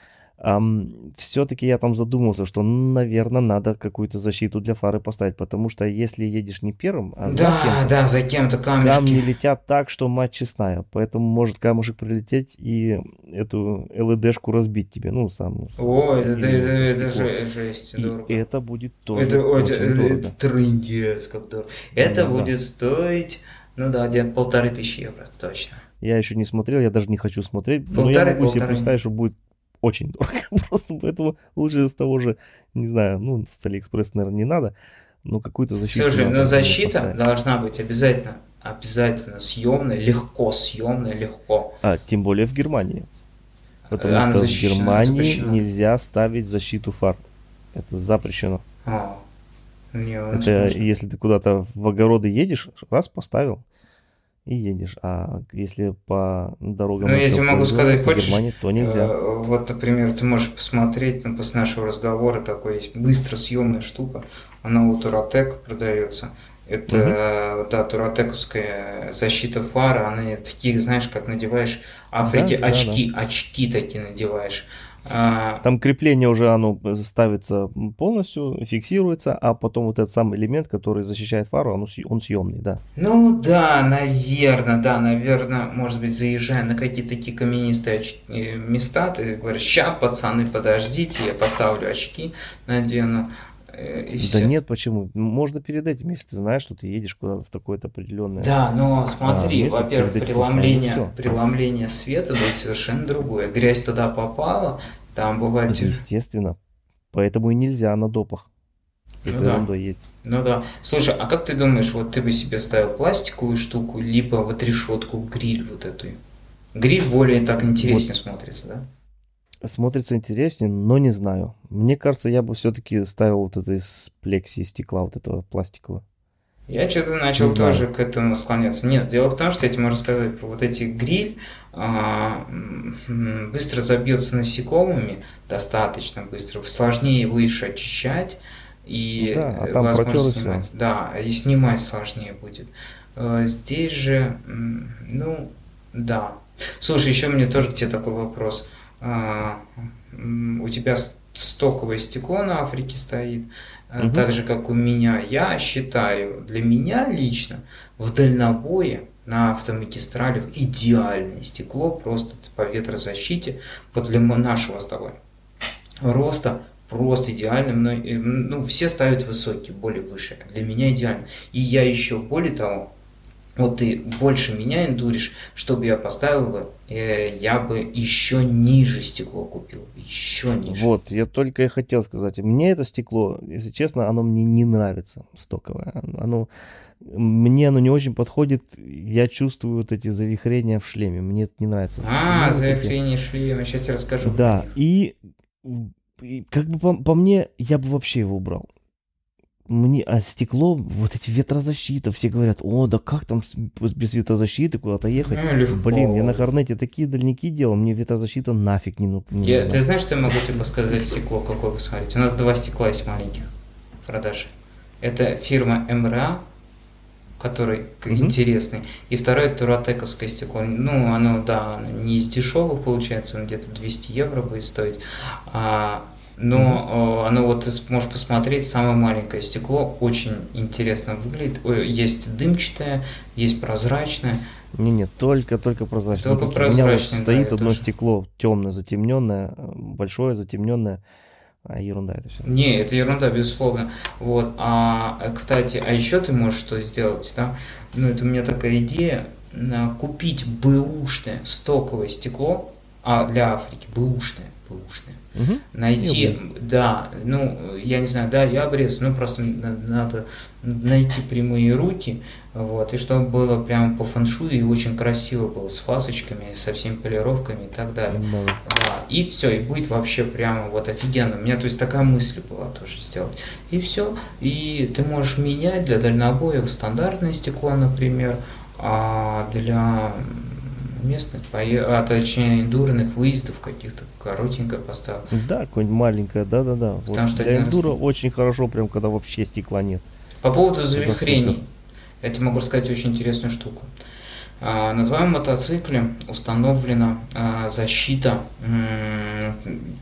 все-таки я там задумался, что, наверное, надо какую-то защиту для фары поставить, потому что если едешь не первым, а за Да, кем-то, да, за кем-то камешки. камни летят так, что мать честная, поэтому может камушек прилететь и эту ЛЭДшку разбить тебе, ну, сам. с- Ой, это, или это, это же- жесть, И дорого. это будет тоже Это, очень это- дорого. трындец, как дорого. Это Да-да-да. будет стоить, ну да, где полторы тысячи евро, точно. Я еще не смотрел, я даже не хочу смотреть, но я Полторы, могу себе полторы представить, что будет очень дорого. Просто поэтому лучше с того же, не знаю, ну, с Алиэкспресс, наверное, не надо, но какую-то защиту Слушай, надо но защита поставить. должна быть обязательно, обязательно съемная, легко съемная, легко. А, тем более в Германии. Потому Она что защищена, в Германии запрещена. нельзя ставить защиту фар. Это запрещено. А, не, Это сможет. если ты куда-то в огороды едешь, раз поставил и едешь. А если по дорогам Ну, я тебе могу сказать, по хочешь, Германии, то нельзя. Э, Вот, например, ты можешь посмотреть, ну, после нашего разговора такой есть быстро съемная штука. Она у Туратек продается. Это, э, да, туратековская защита фары, они такие, знаешь, как надеваешь Африке Да, да, очки, очки такие надеваешь. А, Там крепление уже оно ставится полностью, фиксируется, а потом вот этот сам элемент, который защищает фару, он, он съемный, да. Ну да, наверное, да, наверное, может быть, заезжая на какие-то такие каменистые оч- э, места, ты говоришь, ща, пацаны, подождите, я поставлю очки, надену, э, и Да все. нет, почему? Можно перед этим, если ты знаешь, что ты едешь куда-то в такое-то определенное. Да, но смотри, месяц во-первых, преломление, преломление света будет совершенно другое. Грязь туда попала, там бывает... Это естественно. Поэтому и нельзя на допах. Ну да. ездить. Ну да. Слушай, а как ты думаешь, вот ты бы себе ставил пластиковую штуку, либо вот решетку, гриль вот эту? Гриль более так интереснее смотрится, да? Смотрится интереснее, но не знаю. Мне кажется, я бы все-таки ставил вот это из плекси, стекла, вот этого пластикового. Я что-то начал Не знаю. тоже к этому склоняться. Нет, дело в том, что я тебе могу рассказать про вот эти гриль. а, быстро забьется насекомыми, достаточно быстро. Сложнее его еще очищать. И Ну да, а э, там возможно и снимать. Да, и снимать сложнее будет. Э, Здесь же, ну, да. Слушай, еще мне тоже к тебе такой вопрос. А, У тебя стоковое стекло на Африке стоит, Мгм. так же, как у меня. Я считаю, для меня лично в дальнобое на автомагистралях идеальное стекло, просто по ветрозащите, вот для нашего с тобой роста просто идеально. Э, Ну, все ставят высокий, более выше. Для меня идеально. И я еще, более того, вот ты больше меня индуришь, чтобы я поставил бы, э, я бы еще ниже стекло купил. Еще ниже. Вот, я только и хотел сказать. Мне это стекло, если честно, оно мне не нравится стоковое. Оно, мне оно не очень подходит. Я чувствую вот эти завихрения в шлеме. Мне это не нравится. А, вот эти- завихрение шлема, сейчас тебе расскажу. Да, и, и как бы по, по мне, я бы вообще его убрал. Мне, а стекло, вот эти ветрозащита, все говорят, о, да как там без ветрозащиты куда-то ехать? Ну, легко. Блин, я на Хорнете такие дальники делал, мне ветрозащита нафиг не нужна. Я, ты знаешь, что я могу тебе сказать стекло какое посмотреть? У нас два стекла есть маленьких в продаже. Это фирма МРА, который угу. интересный. И второе это туратековское стекло. Ну, оно, да, не из дешевых получается, оно где-то 200 евро будет стоить. А, но mm-hmm. оно вот ты можешь посмотреть, самое маленькое стекло, очень интересно выглядит. Есть дымчатое, есть прозрачное. Не, нет, только, только прозрачное. Только прозрачное. У меня вот стоит да, одно тоже. стекло темное, затемненное, большое, затемненное. А ерунда это все. Не, это ерунда, безусловно. Вот. А, кстати, а еще ты можешь что сделать, да? Ну, это у меня такая идея. Купить бэушное стоковое стекло, а для Африки бэушное, бэушное Угу. Найти, да, ну, я не знаю, да, я обрез, ну, просто надо найти прямые руки, вот, и чтобы было прямо по фэншую и очень красиво было, с фасочками, со всеми полировками и так далее. Да. да. И все, и будет вообще прямо вот офигенно. У меня, то есть, такая мысль была тоже сделать. И все, и ты можешь менять для дальнобоев стандартное стекло, например, а для местных, а точнее эндурных выездов каких-то коротенькое поставил. Да, какое-нибудь маленькое, да-да-да. Потому вот что для эндура раз... очень хорошо, прям когда вообще стекла нет. По поводу завихрений, я тебе могу рассказать очень интересную штуку. А, на твоем мотоцикле установлена а, защита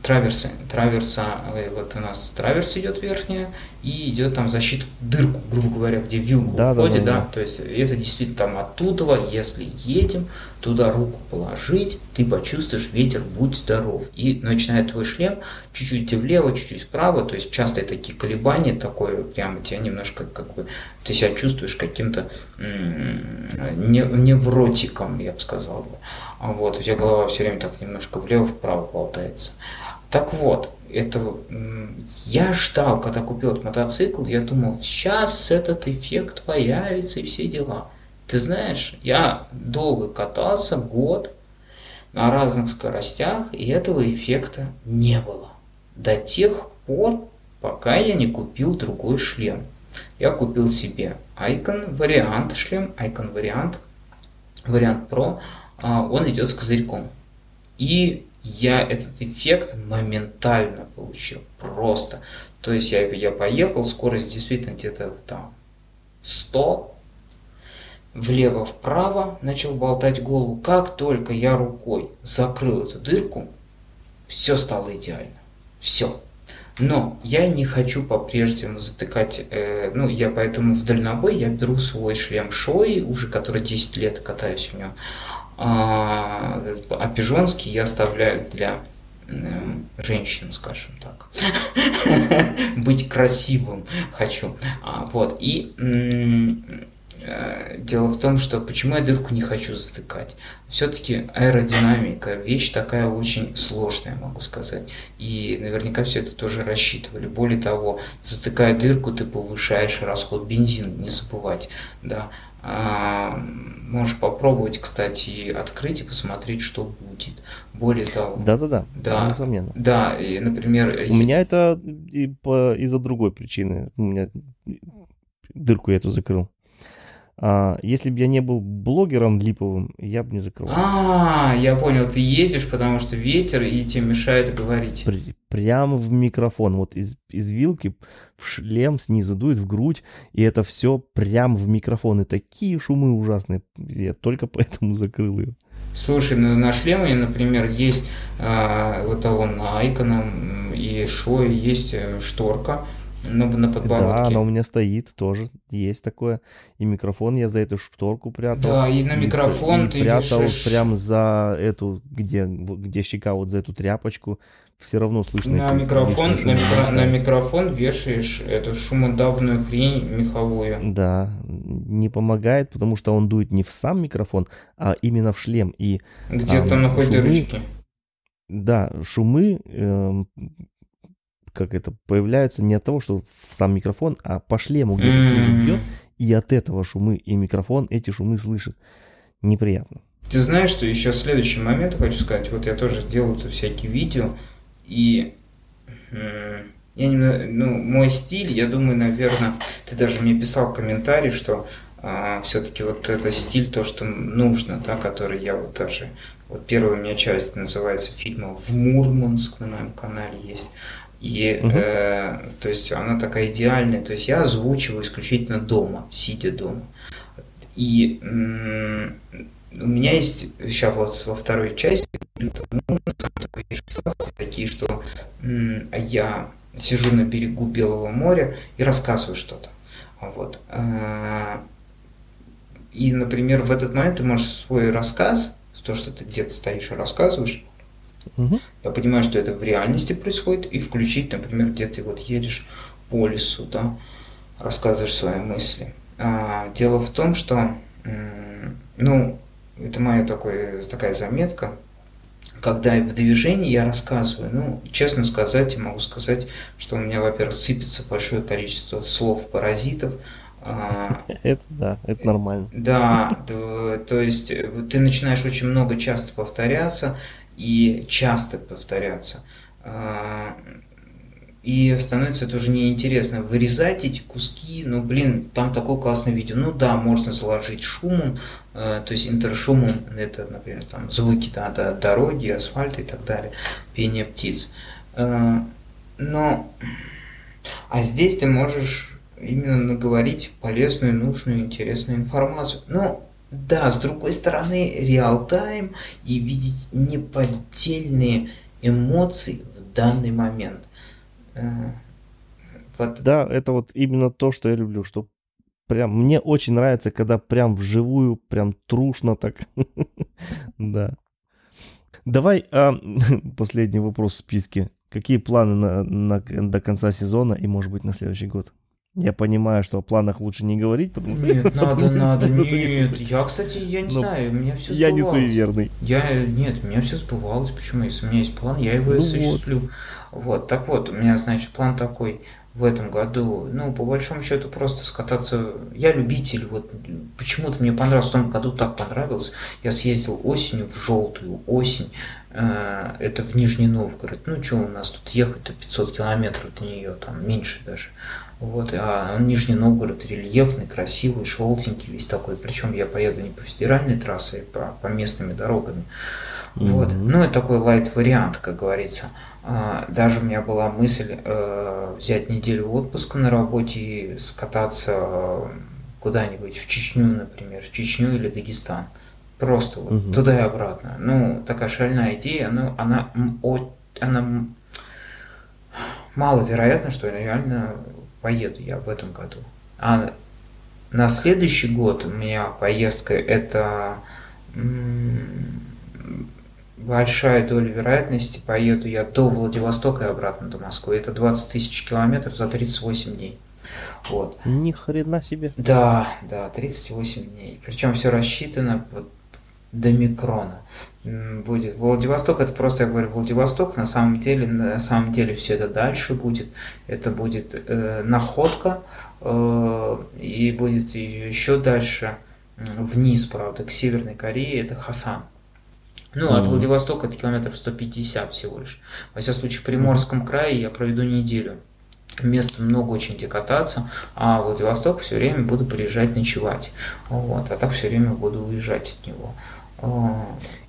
траверса. Траверса, э, вот у нас траверс идет верхняя, и идет там защита дырку, грубо говоря, где вилку да, уходит, да, да, да. То есть это действительно там оттуда, если едем, туда руку положить, ты почувствуешь ветер, будь здоров. И начинает твой шлем чуть-чуть влево, чуть-чуть вправо, то есть частые такие колебания, такое прямо тебя немножко как бы, ты себя чувствуешь каким-то невротиком, я бы сказал бы. А вот, у тебя голова все время так немножко влево-вправо болтается. Так вот, это я ждал, когда купил этот мотоцикл, я думал, сейчас этот эффект появится и все дела. Ты знаешь, я долго катался, год, на разных скоростях, и этого эффекта не было. До тех пор, пока я не купил другой шлем. Я купил себе Icon вариант шлем, Icon вариант, вариант Pro, а, он идет с козырьком. И я этот эффект моментально получил. Просто. То есть я, я поехал, скорость действительно где-то там 100, влево-вправо, начал болтать голову. Как только я рукой закрыл эту дырку, все стало идеально. Все. Но я не хочу по-прежнему затыкать, э, ну, я поэтому в дальнобой я беру свой шлем Шои, уже который 10 лет катаюсь в нем. А, а пижонский я оставляю для женщин, скажем так. Быть красивым хочу. А, вот. И дело в том, что почему я дырку не хочу затыкать. Все-таки аэродинамика, вещь такая очень сложная, могу сказать. И наверняка все это тоже рассчитывали. Более того, затыкая дырку, ты повышаешь расход бензина, не забывать. Да. А, можешь попробовать, кстати, открыть и посмотреть, что будет. Более того. Да-да-да, да, несомненно. Да, и, например... У меня это и по, из-за другой причины. У меня дырку я эту закрыл. А, если бы я не был блогером липовым, я бы не закрыл. А, я понял, ты едешь, потому что ветер и тебе мешает говорить. При, прямо в микрофон, вот из, из вилки в шлем снизу дует в грудь, и это все прямо в микрофон. И такие шумы ужасные. Я только поэтому закрыл ее. Слушай, ну, на шлеме, например, есть а, вот того на Айконом и Шое есть э, шторка, на, на подбородке. Да, она у меня стоит тоже, есть такое. И микрофон я за эту шторку прятал. Да, и на микрофон и, ты прятал вешаешь... прям за эту, где, где щека, вот за эту тряпочку. Все равно слышно. На микрофон, на, микро, на микрофон вешаешь эту шумодавную хрень меховую. Да, не помогает, потому что он дует не в сам микрофон, а именно в шлем. И, Где а, находят дырочки. Да, шумы э, как это появляются не от того, что в сам микрофон, а по шлему где-то снизу бьет, и от этого шумы, и микрофон эти шумы слышит. Неприятно. Ты знаешь, что еще следующий момент хочу сказать. Вот я тоже делаю всякие видео, и я не, ну, мой стиль, я думаю, наверное, ты даже мне писал комментарий, что а, все-таки вот это стиль, то, что нужно, да, который я вот даже, вот первая у меня часть называется фильма «В Мурманск» на моем канале есть, и, угу. э, то есть, она такая идеальная, то есть, я озвучиваю исключительно дома, сидя дома. И у меня есть сейчас вот во второй части такие, что я сижу на берегу Белого моря и рассказываю что-то. Вот. А, и, например, в этот момент ты можешь свой рассказ, то, что ты где-то стоишь и рассказываешь, угу. я понимаю, что это в реальности происходит, и включить, например, где ты вот едешь по лесу, да, рассказываешь свои мысли. А, дело в том, что, ну, это моя такой, такая заметка, когда в движении я рассказываю, ну, честно сказать, я могу сказать, что у меня, во-первых, сыпется большое количество слов-паразитов, а, это да, это нормально. Да, то, то есть ты начинаешь очень много часто повторяться и часто повторяться. А, и становится это уже неинтересно. Вырезать эти куски, ну блин, там такое классное видео. Ну да, можно заложить шумом, э, то есть интершумом, это, например, там звуки да, до дороги, асфальта и так далее, пение птиц. Э, но, а здесь ты можешь именно наговорить полезную, нужную, интересную информацию. Ну, да, с другой стороны, реал-тайм и видеть неподдельные эмоции в данный момент – Э, вот. Да, это вот именно то, что я люблю, что прям мне очень нравится, когда прям вживую, прям трушно так. да. Давай а, последний вопрос в списке. Какие планы на, до конца сезона и, может быть, на следующий год? Я понимаю, что о планах лучше не говорить, потому что... Нет, надо, надо, нет. Я, кстати, я не знаю, у меня все Я не суеверный. Я, нет, у меня все сбывалось. Почему? Если у меня есть план, я его ну осуществлю. Вот. вот, так вот, у меня, значит, план такой в этом году, ну, по большому счету, просто скататься. Я любитель, вот почему-то мне понравилось, в том году так понравилось. Я съездил осенью в желтую осень, это в Нижний Новгород. Ну, что у нас тут ехать-то 500 километров до нее, там меньше даже. Вот, а Нижний Новгород рельефный, красивый, желтенький весь такой. Причем я поеду не по федеральной трассе, а по, по местными дорогами. Mm-hmm. Вот. Ну, это такой лайт-вариант, как говорится. А, даже у меня была мысль э, взять неделю отпуска на работе и скататься э, куда-нибудь в Чечню, например, в Чечню или Дагестан. Просто вот угу. туда и обратно. Ну, такая шальная идея, но она, она, она маловероятно, что реально поеду я в этом году. А на следующий год у меня поездка это большая доля вероятности поеду я до Владивостока и обратно до Москвы. Это 20 тысяч километров за 38 дней. Вот. Ни хрена себе. Да, да, 38 дней. Причем все рассчитано вот до микрона будет. Владивосток это просто, я говорю, Владивосток, на самом деле, на самом деле все это дальше будет. Это будет э, находка э, и будет еще дальше вниз, правда, к Северной Корее, это Хасан. Ну, mm-hmm. от Владивостока это километров 150 всего лишь. Во всяком случае, в Приморском крае я проведу неделю. Мест много очень где кататься, а в Владивосток все время буду приезжать ночевать. Вот, а так все время буду уезжать от него.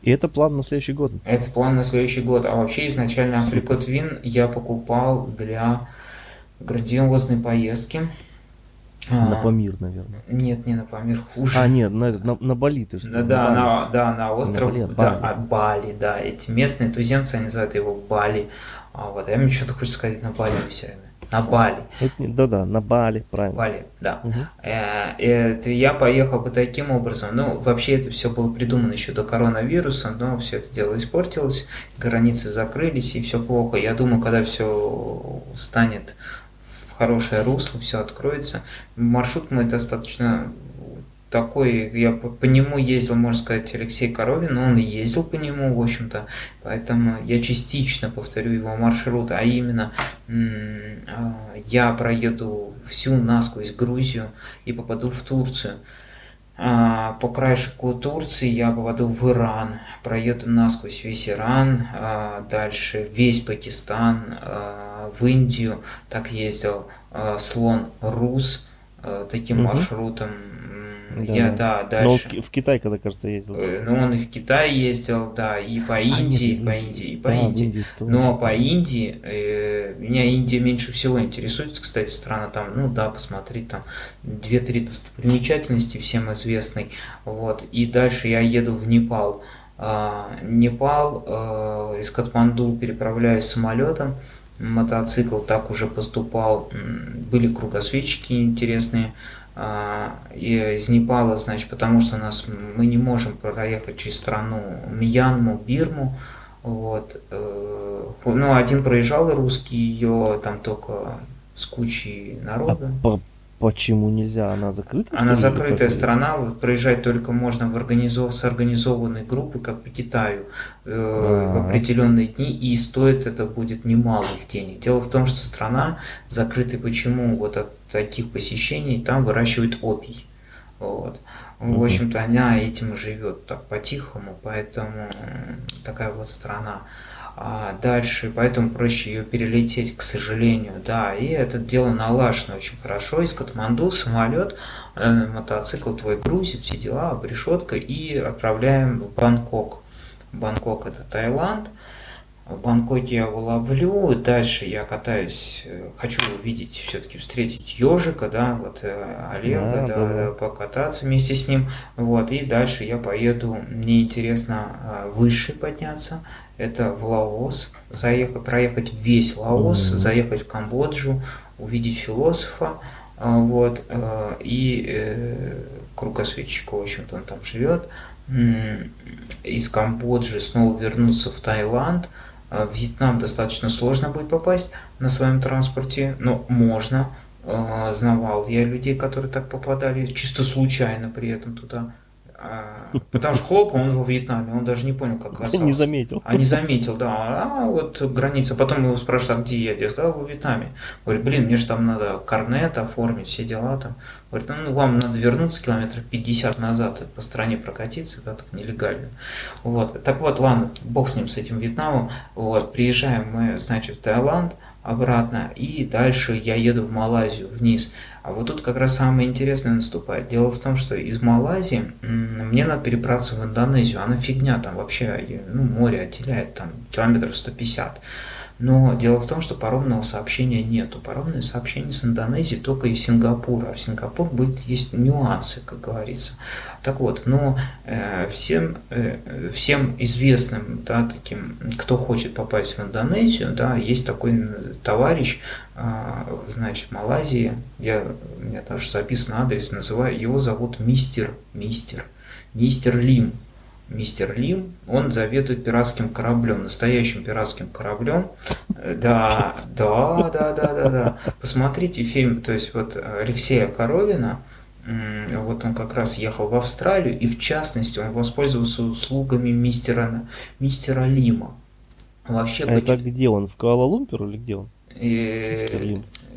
И это план на следующий год? Это план на следующий год. А вообще изначально Африкот Вин я покупал для грандиозной поездки. На Памир, наверное. Нет, не на Памир, хуже. А, нет, на, на, на Бали ты что? Да, да, на, да, на остров, на Бали, да, Бали. А, Бали, да, эти местные туземцы, они называют его Бали. А вот, я мне что-то хочется сказать на Бали все время. На Бали. Да-да, на Бали, правильно. Бали, да. Угу. Это я поехал бы таким образом. Ну, вообще это все было придумано еще до коронавируса, но все это дело испортилось, границы закрылись и все плохо. Я думаю, когда все станет в хорошее русло, все откроется. Маршрут мой достаточно такой, я по, по нему ездил, можно сказать, Алексей Коровин, он и ездил по нему, в общем-то, поэтому я частично повторю его маршрут, а именно а, я проеду всю насквозь Грузию и попаду в Турцию. А, по краешку Турции я попаду в Иран, проеду насквозь весь Иран, а, дальше весь Пакистан, в Индию так ездил, слон Рус, таким угу. маршрутом да, я, да, дальше. Но он в, Китай, когда, кажется, ездил. Э, ну, он и в Китай ездил, да, и по Индии, а, нет, по Индии, и по а, Индии. Индии Но по Индии, э, меня Индия меньше всего интересует, кстати, страна там, ну да, посмотреть там две-три достопримечательности всем известной, вот. И дальше я еду в Непал. А, Непал, э, из Катманду переправляюсь самолетом, мотоцикл так уже поступал, были кругосветчики интересные, а, из Непала, значит, потому что нас мы не можем проехать через страну Мьянму, Бирму. Вот. Э, ну, один проезжал русский, ее там только с кучей народа. А Почему нельзя? Она закрытая? Она закрытая страна, проезжать только можно в организов... с организованной группы, как по Китаю, э, в определенные дни, и стоит это будет немалых денег. Дело в том, что страна закрытая, почему вот от таких посещений там выращивают опий. Вот. В общем-то, она этим и живет так по-тихому, поэтому такая вот страна. А дальше, поэтому проще ее перелететь, к сожалению, да, и это дело налажено очень хорошо, из Катманду самолет, э, мотоцикл твой грузит, все дела, решетка, и отправляем в Бангкок. Бангкок это Таиланд, в Бангкоке я его ловлю, дальше я катаюсь, э, хочу увидеть, все-таки встретить ежика, да, вот э, Олега, да, да, да, покататься вместе с ним, вот, и дальше я поеду, мне интересно э, выше подняться, это в Лаос, заехать, проехать весь Лаос, mm-hmm. заехать в Камбоджу, увидеть философа, вот, и кругосветчика, в общем-то, он там живет, из Камбоджи снова вернуться в Таиланд – в Вьетнам достаточно сложно будет попасть на своем транспорте, но можно. А, знавал я людей, которые так попадали, чисто случайно при этом туда. А, потому что хлоп, он во Вьетнаме, он даже не понял, как оказался. Не заметил. А не заметил, да. А вот граница. Потом его спрашивают, а где я? Я сказал, во Вьетнаме. Говорит, блин, мне же там надо корнет оформить, все дела там. Говорит, ну вам надо вернуться километров 50 назад по стране прокатиться, да, так нелегально. Вот. Так вот, ладно, бог с ним, с этим Вьетнамом. Вот, приезжаем мы, значит, в Таиланд, обратно, и дальше я еду в Малайзию вниз. А вот тут как раз самое интересное наступает. Дело в том, что из Малайзии мне надо перебраться в Индонезию. Она фигня, там вообще ну, море отделяет там километров 150. Но дело в том, что паромного сообщения нету. Паромное сообщение с Индонезией только из Сингапура. А в Сингапур будет есть нюансы, как говорится. Так вот, но э, всем, э, всем известным, да, таким, кто хочет попасть в Индонезию, да, есть такой товарищ, э, значит, в Малайзии, я, у меня даже записан адрес, называю, его зовут Мистер, Мистер, Мистер Лим мистер Лим, он заведует пиратским кораблем, настоящим пиратским кораблем. Э, да, да, да, да, да, да. Посмотрите фильм, то есть вот Алексея Коровина, вот он как раз ехал в Австралию, и в частности он воспользовался услугами мистера, мистера Лима. Вообще, а это где он? В Куала-Лумпер или где он? И...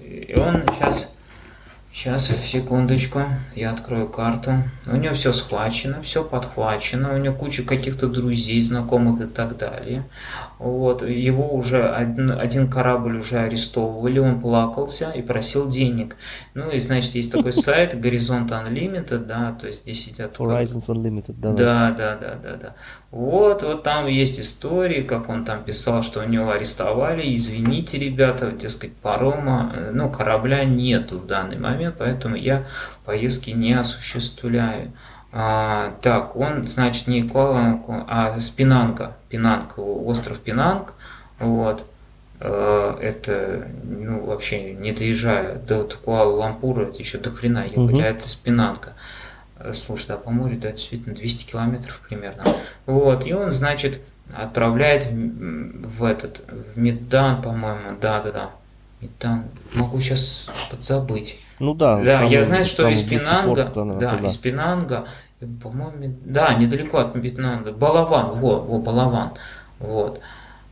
и он сейчас Сейчас, секундочку, я открою карту. У него все схвачено, все подхвачено, у него куча каких-то друзей, знакомых и так далее. Вот, его уже один, один корабль уже арестовывали, он плакался и просил денег. Ну и, значит, есть такой сайт Horizon Unlimited, да, то есть здесь сидят... Horizons Unlimited, да. Да, да, да, да, да. Вот, вот там есть истории, как он там писал, что у него арестовали, извините, ребята, дескать, парома, э, ну, корабля нету в данный момент, поэтому я поездки не осуществляю. А, так, он, значит, не Куала, а Спинанга, Пинанг, остров Пинанг, вот, э, это, ну, вообще, не доезжая до Куала-Лампура, это еще до хрена ехать, угу. а это Спинанга. Э, слушай, да, по морю, да, действительно, 200 километров примерно. Вот, и он, значит, отправляет в, в этот, в Медан, по-моему, да-да-да, Медан, могу сейчас подзабыть. Ну да. Да, самый, я знаю, что из Пинанга, порт, да, из Пинанга, по-моему, да, недалеко от Пинанга, Балаван, во, во, Балаван, вот.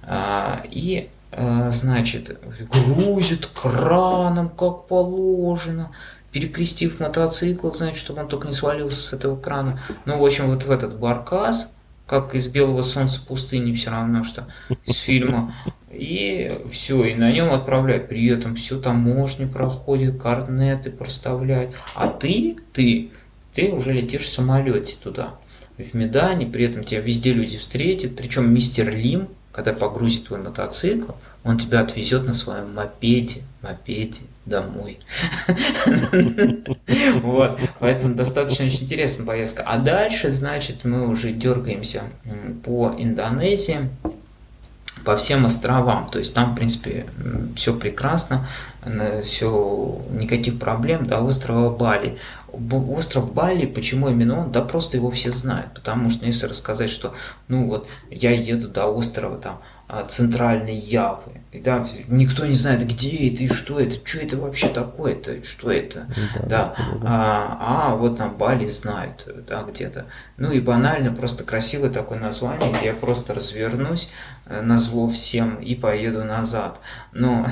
А, и, а, значит, грузит краном, как положено, перекрестив мотоцикл, значит, чтобы он только не свалился с этого крана. Ну, в общем, вот в этот баркас, как из «Белого солнца пустыни» все равно, что из фильма. И все, и на нем отправляют. При этом все таможни проходит, координаты проставляют. А ты, ты, ты уже летишь в самолете туда, в Медане, при этом тебя везде люди встретят. Причем мистер Лим, когда погрузит твой мотоцикл, он тебя отвезет на своем мопеде, мопеде домой. Вот, поэтому достаточно очень интересная поездка. А дальше, значит, мы уже дергаемся по Индонезии, по всем островам. То есть там, в принципе, все прекрасно, все, никаких проблем до острова Бали. Остров Бали, почему именно он? Да просто его все знают. Потому что если рассказать, что, ну вот, я еду до острова там, а, центральной Явы. И, да, никто не знает, где это и что это, что это вообще такое-то, что это. Да, да. А, а вот на Бали знают, да, где-то. Ну и банально, просто красивое такое название, где я просто развернусь, э, назло всем и поеду назад. Но,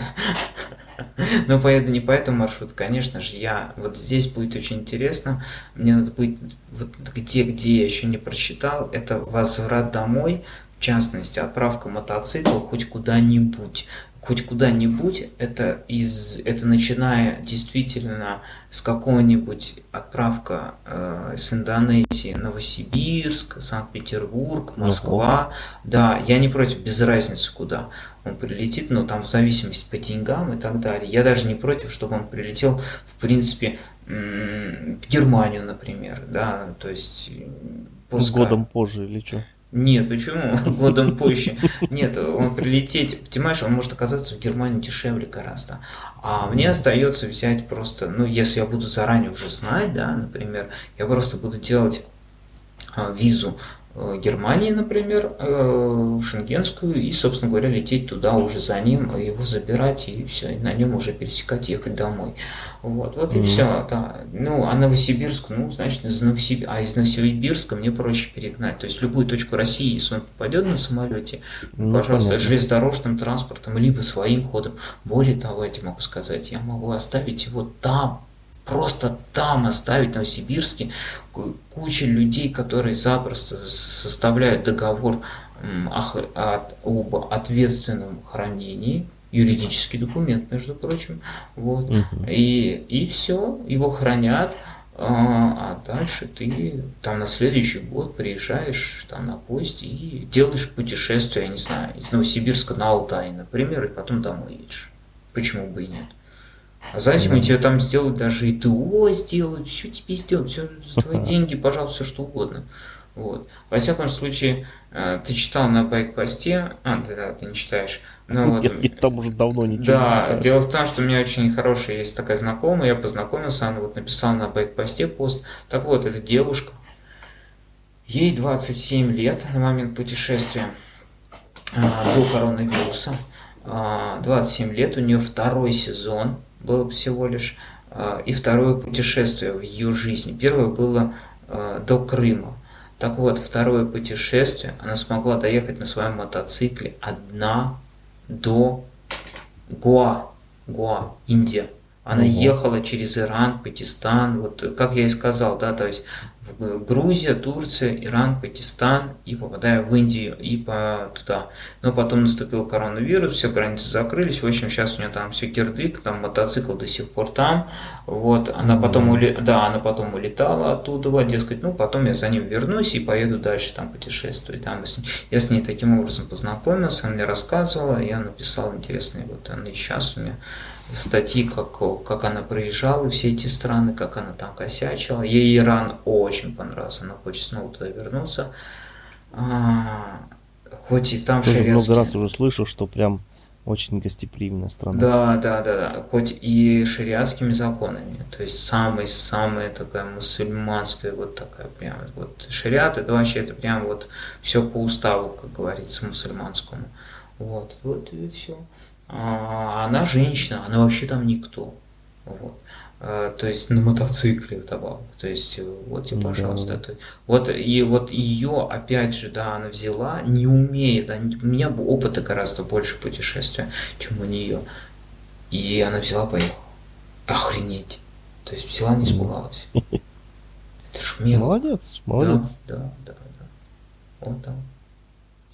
но поеду не по этому маршруту, конечно же, я вот здесь будет очень интересно. Мне надо будет вот где, где я еще не прочитал, это возврат домой, частности, отправка мотоцикла хоть куда-нибудь. Хоть куда-нибудь, это, из, это начиная действительно с какого-нибудь отправка э, с Индонезии, Новосибирск, Санкт-Петербург, Москва. Да, я не против, без разницы куда он прилетит, но там в зависимости по деньгам и так далее. Я даже не против, чтобы он прилетел, в принципе, в Германию, например, да, то есть... Пускай... Годом позже или что? Нет, почему? Годом позже. Нет, он прилететь, понимаешь, он может оказаться в Германии дешевле гораздо. А мне остается взять просто, ну, если я буду заранее уже знать, да, например, я просто буду делать а, визу Германии, например, э, шенгенскую, и, собственно говоря, лететь туда уже за ним, его забирать, и все, и на нем уже пересекать, ехать домой. Вот, вот mm-hmm. и все, да. Ну, а Новосибирск, ну, значит, из Новосибирска, а из Новосибирска мне проще перегнать. То есть любую точку России, если он попадет на самолете, ну, пожалуйста, понятно. железнодорожным транспортом, либо своим ходом. Более того, я тебе могу сказать, я могу оставить его там, просто там оставить, в Новосибирске, куча людей, которые запросто составляют договор об ответственном хранении, юридический документ, между прочим, вот, угу. и, и все, его хранят, а, а дальше ты там на следующий год приезжаешь там на поезде и делаешь путешествие, я не знаю, из Новосибирска на Алтай, например, и потом домой едешь. Почему бы и нет? А знаете, мы тебе там сделают даже и ТО сделают, все тебе сделают, все за твои деньги, пожалуйста, все что угодно. Вот. Во всяком случае, э, ты читал на байк-посте, а, да, да, ты не читаешь. Но вот, я, там уже давно ничего да, не читаю. дело в том, что у меня очень хорошая есть такая знакомая, я познакомился, она вот написала на байк-посте пост. Так вот, эта девушка, ей 27 лет на момент путешествия а, до коронавируса. 27 а, лет, у нее второй сезон, было всего лишь а, и второе путешествие в ее жизни. Первое было а, до Крыма. Так вот, второе путешествие, она смогла доехать на своем мотоцикле одна до Гуа, Гуа, Индия. Она угу. ехала через Иран, Пакистан, вот как я и сказал, да, то есть в Грузия, Турция, Иран, Пакистан и попадая в Индию и по туда. Но потом наступил коронавирус, все границы закрылись. В общем, сейчас у нее там все кирдык, там мотоцикл до сих пор там. Вот, она потом, ули... да, она потом улетала оттуда, вот, дескать, ну, потом я за ним вернусь и поеду дальше там путешествовать. Там, я с ней таким образом познакомился, она мне рассказывала, я написал интересные, вот она и сейчас у меня статьи, как, как она проезжала все эти страны, как она там косячила. Ей Иран очень понравился, она хочет снова туда вернуться. А, хоть и там Тоже шариатские... много раз уже слышал, что прям очень гостеприимная страна. Да, да, да, да. Хоть и шариатскими законами. То есть самая-самая такая мусульманская, вот такая прям вот шариат, это вообще это прям вот все по уставу, как говорится, мусульманскому. Вот, вот и все. А, она женщина, она вообще там никто. Вот. А, то есть на мотоцикле вдобавок. То есть, э, вот тебе, пожалуйста. Да. вот, и вот ее, опять же, да, она взяла, не умея, да, у меня опыта гораздо больше путешествия, чем у нее. И она взяла, поехала. Охренеть. То есть взяла, не испугалась. Это ж мило. Молодец, молодец. Да, да, да. да. Вот так.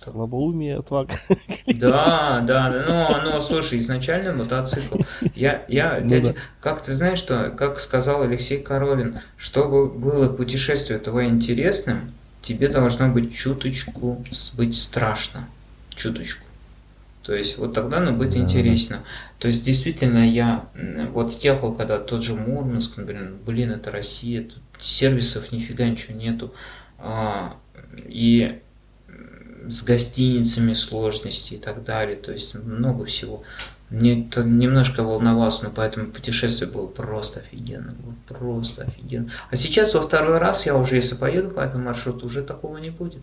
Слабоумие, отвага. Да, да. Ну, ну, слушай, изначально мотоцикл. Я, я, Ну дядя, да. как ты знаешь, что, как сказал Алексей Коровин, чтобы было путешествие твое интересным, тебе должно быть чуточку быть страшно. Чуточку. То есть вот тогда оно будет Да, интересно. То есть действительно я вот ехал, когда тот же Мурманск, например, блин, это Россия, тут сервисов нифига ничего нету. А, и с гостиницами сложности и так далее. То есть много всего. Мне это немножко волновался, но поэтому путешествие было просто офигенно. было Просто офигенно. А сейчас во второй раз я уже, если поеду по этому маршруту, уже такого не будет.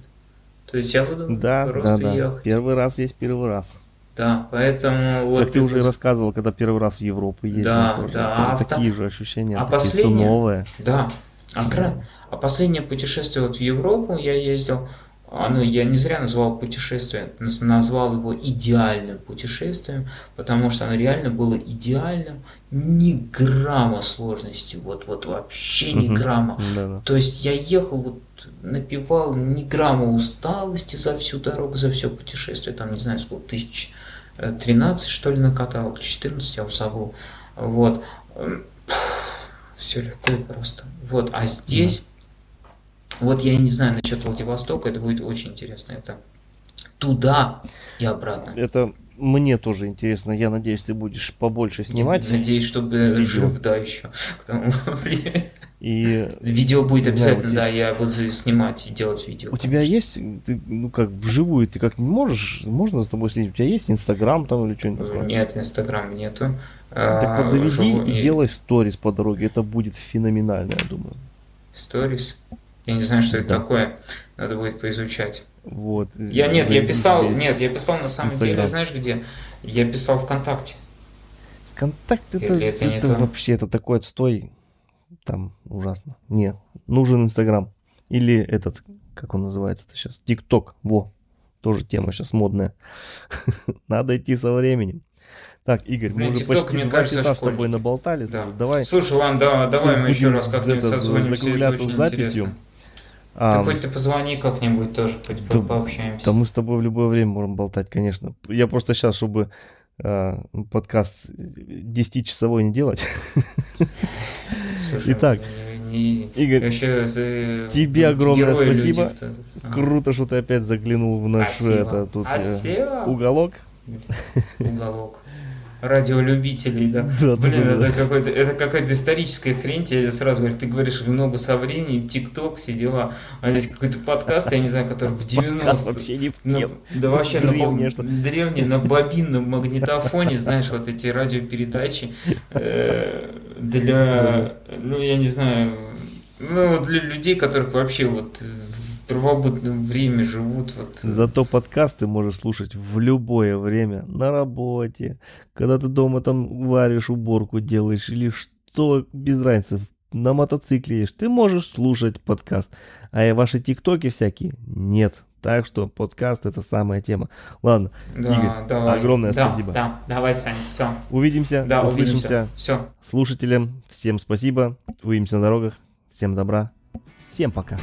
То есть я буду Да, да, просто да. ехать. Первый раз есть первый раз. Да, поэтому вот Как ты уже рассказывал, когда первый раз в Европу ездил, Да, тоже, да. тоже А такие та- же ощущения, а такие все последнее? новое. Да. А, кра- а последнее путешествие вот в Европу я ездил, оно я не зря назвал путешествие, наз- назвал его идеальным путешествием, потому что оно реально было идеальным, ни грамма сложности, вот, вот вообще ни грамма. То есть я ехал, вот, напивал ни грамма усталости за всю дорогу, за все путешествие, там не знаю сколько, тысяч э, 13 что ли накатал, или 14, я уже забыл. Вот. Все легко и просто. Вот, а здесь, вот я не знаю насчет Владивостока, это будет очень интересно. Это туда и обратно. Это мне тоже интересно. Я надеюсь, ты будешь побольше снимать. Надеюсь, чтобы видео. жив, да, еще к тому времени. И Видео будет знаю, обязательно, вот да, я буду снимать и делать видео. у тебя есть, ты, ну как, вживую ты как не можешь, можно с тобой следить? У тебя есть Инстаграм там или что-нибудь такое? Нет, Инстаграма нету. Так А, вот заведи живу- и делай сторис по дороге. Это будет феноменально, я думаю. Сторис. Я не знаю, что это Да. такое. Надо будет поизучать. Вот. Я нет, я писал, нет, я писал на самом деле, Инстаграм. знаешь где? Я писал ВКонтакте. Контакт это, Или это не это то? вообще это такой отстой. Там ужасно. Нет, нужен Инстаграм. Или этот, как он называется-то сейчас? ТикТок. Во. Тоже тема сейчас модная. Надо идти со временем. Так, Игорь, Блин, мы уже почти мне два кажется, часа с тобой наболтали. Да. Давай Слушай, ладно, да, давай мы еще раз как-нибудь это, созвонимся, это закругляться с записью. интересно. А, Ты хоть ты позвони как-нибудь тоже, хоть Да- пообщаемся. Да мы с тобой в любое время можем болтать, конечно. Я просто сейчас, чтобы а, подкаст 10-часовой не делать. Слушай, Итак, не- Игорь, вообще, за- тебе огромное спасибо. люди-то. А. Круто, что ты опять заглянул в наш Спасибо. это, тут, э, Спасибо. уголок. Уголок. Радиолюбителей, да. Да, Блин, да, да. это, какой-то, это какая-то историческая хрень, тебе сразу говорю, ты говоришь много со временем, ТикТок, все дела, а здесь какой-то подкаст, я не знаю, который в 90 Подкаст вообще не на- да вообще на, боб- что. древний, на бобинном магнитофоне, знаешь, вот эти радиопередачи э, для, ну, я не знаю, ну, для людей, которых вообще вот первобытном время живут, вот. Зато подкаст ты можешь слушать в любое время. На работе, когда ты дома там варишь, уборку делаешь или что, без разницы. На мотоцикле едешь, ты можешь слушать подкаст. А ваши тиктоки всякие нет. Так что подкаст это самая тема. Ладно, Да, Игорь, давай. огромное Да, спасибо. Да, давай, Саня, все. увидимся, Да, услышимся. увидимся. Все. Слушателям всем спасибо. Увидимся на дорогах. Всем добра. Всем пока.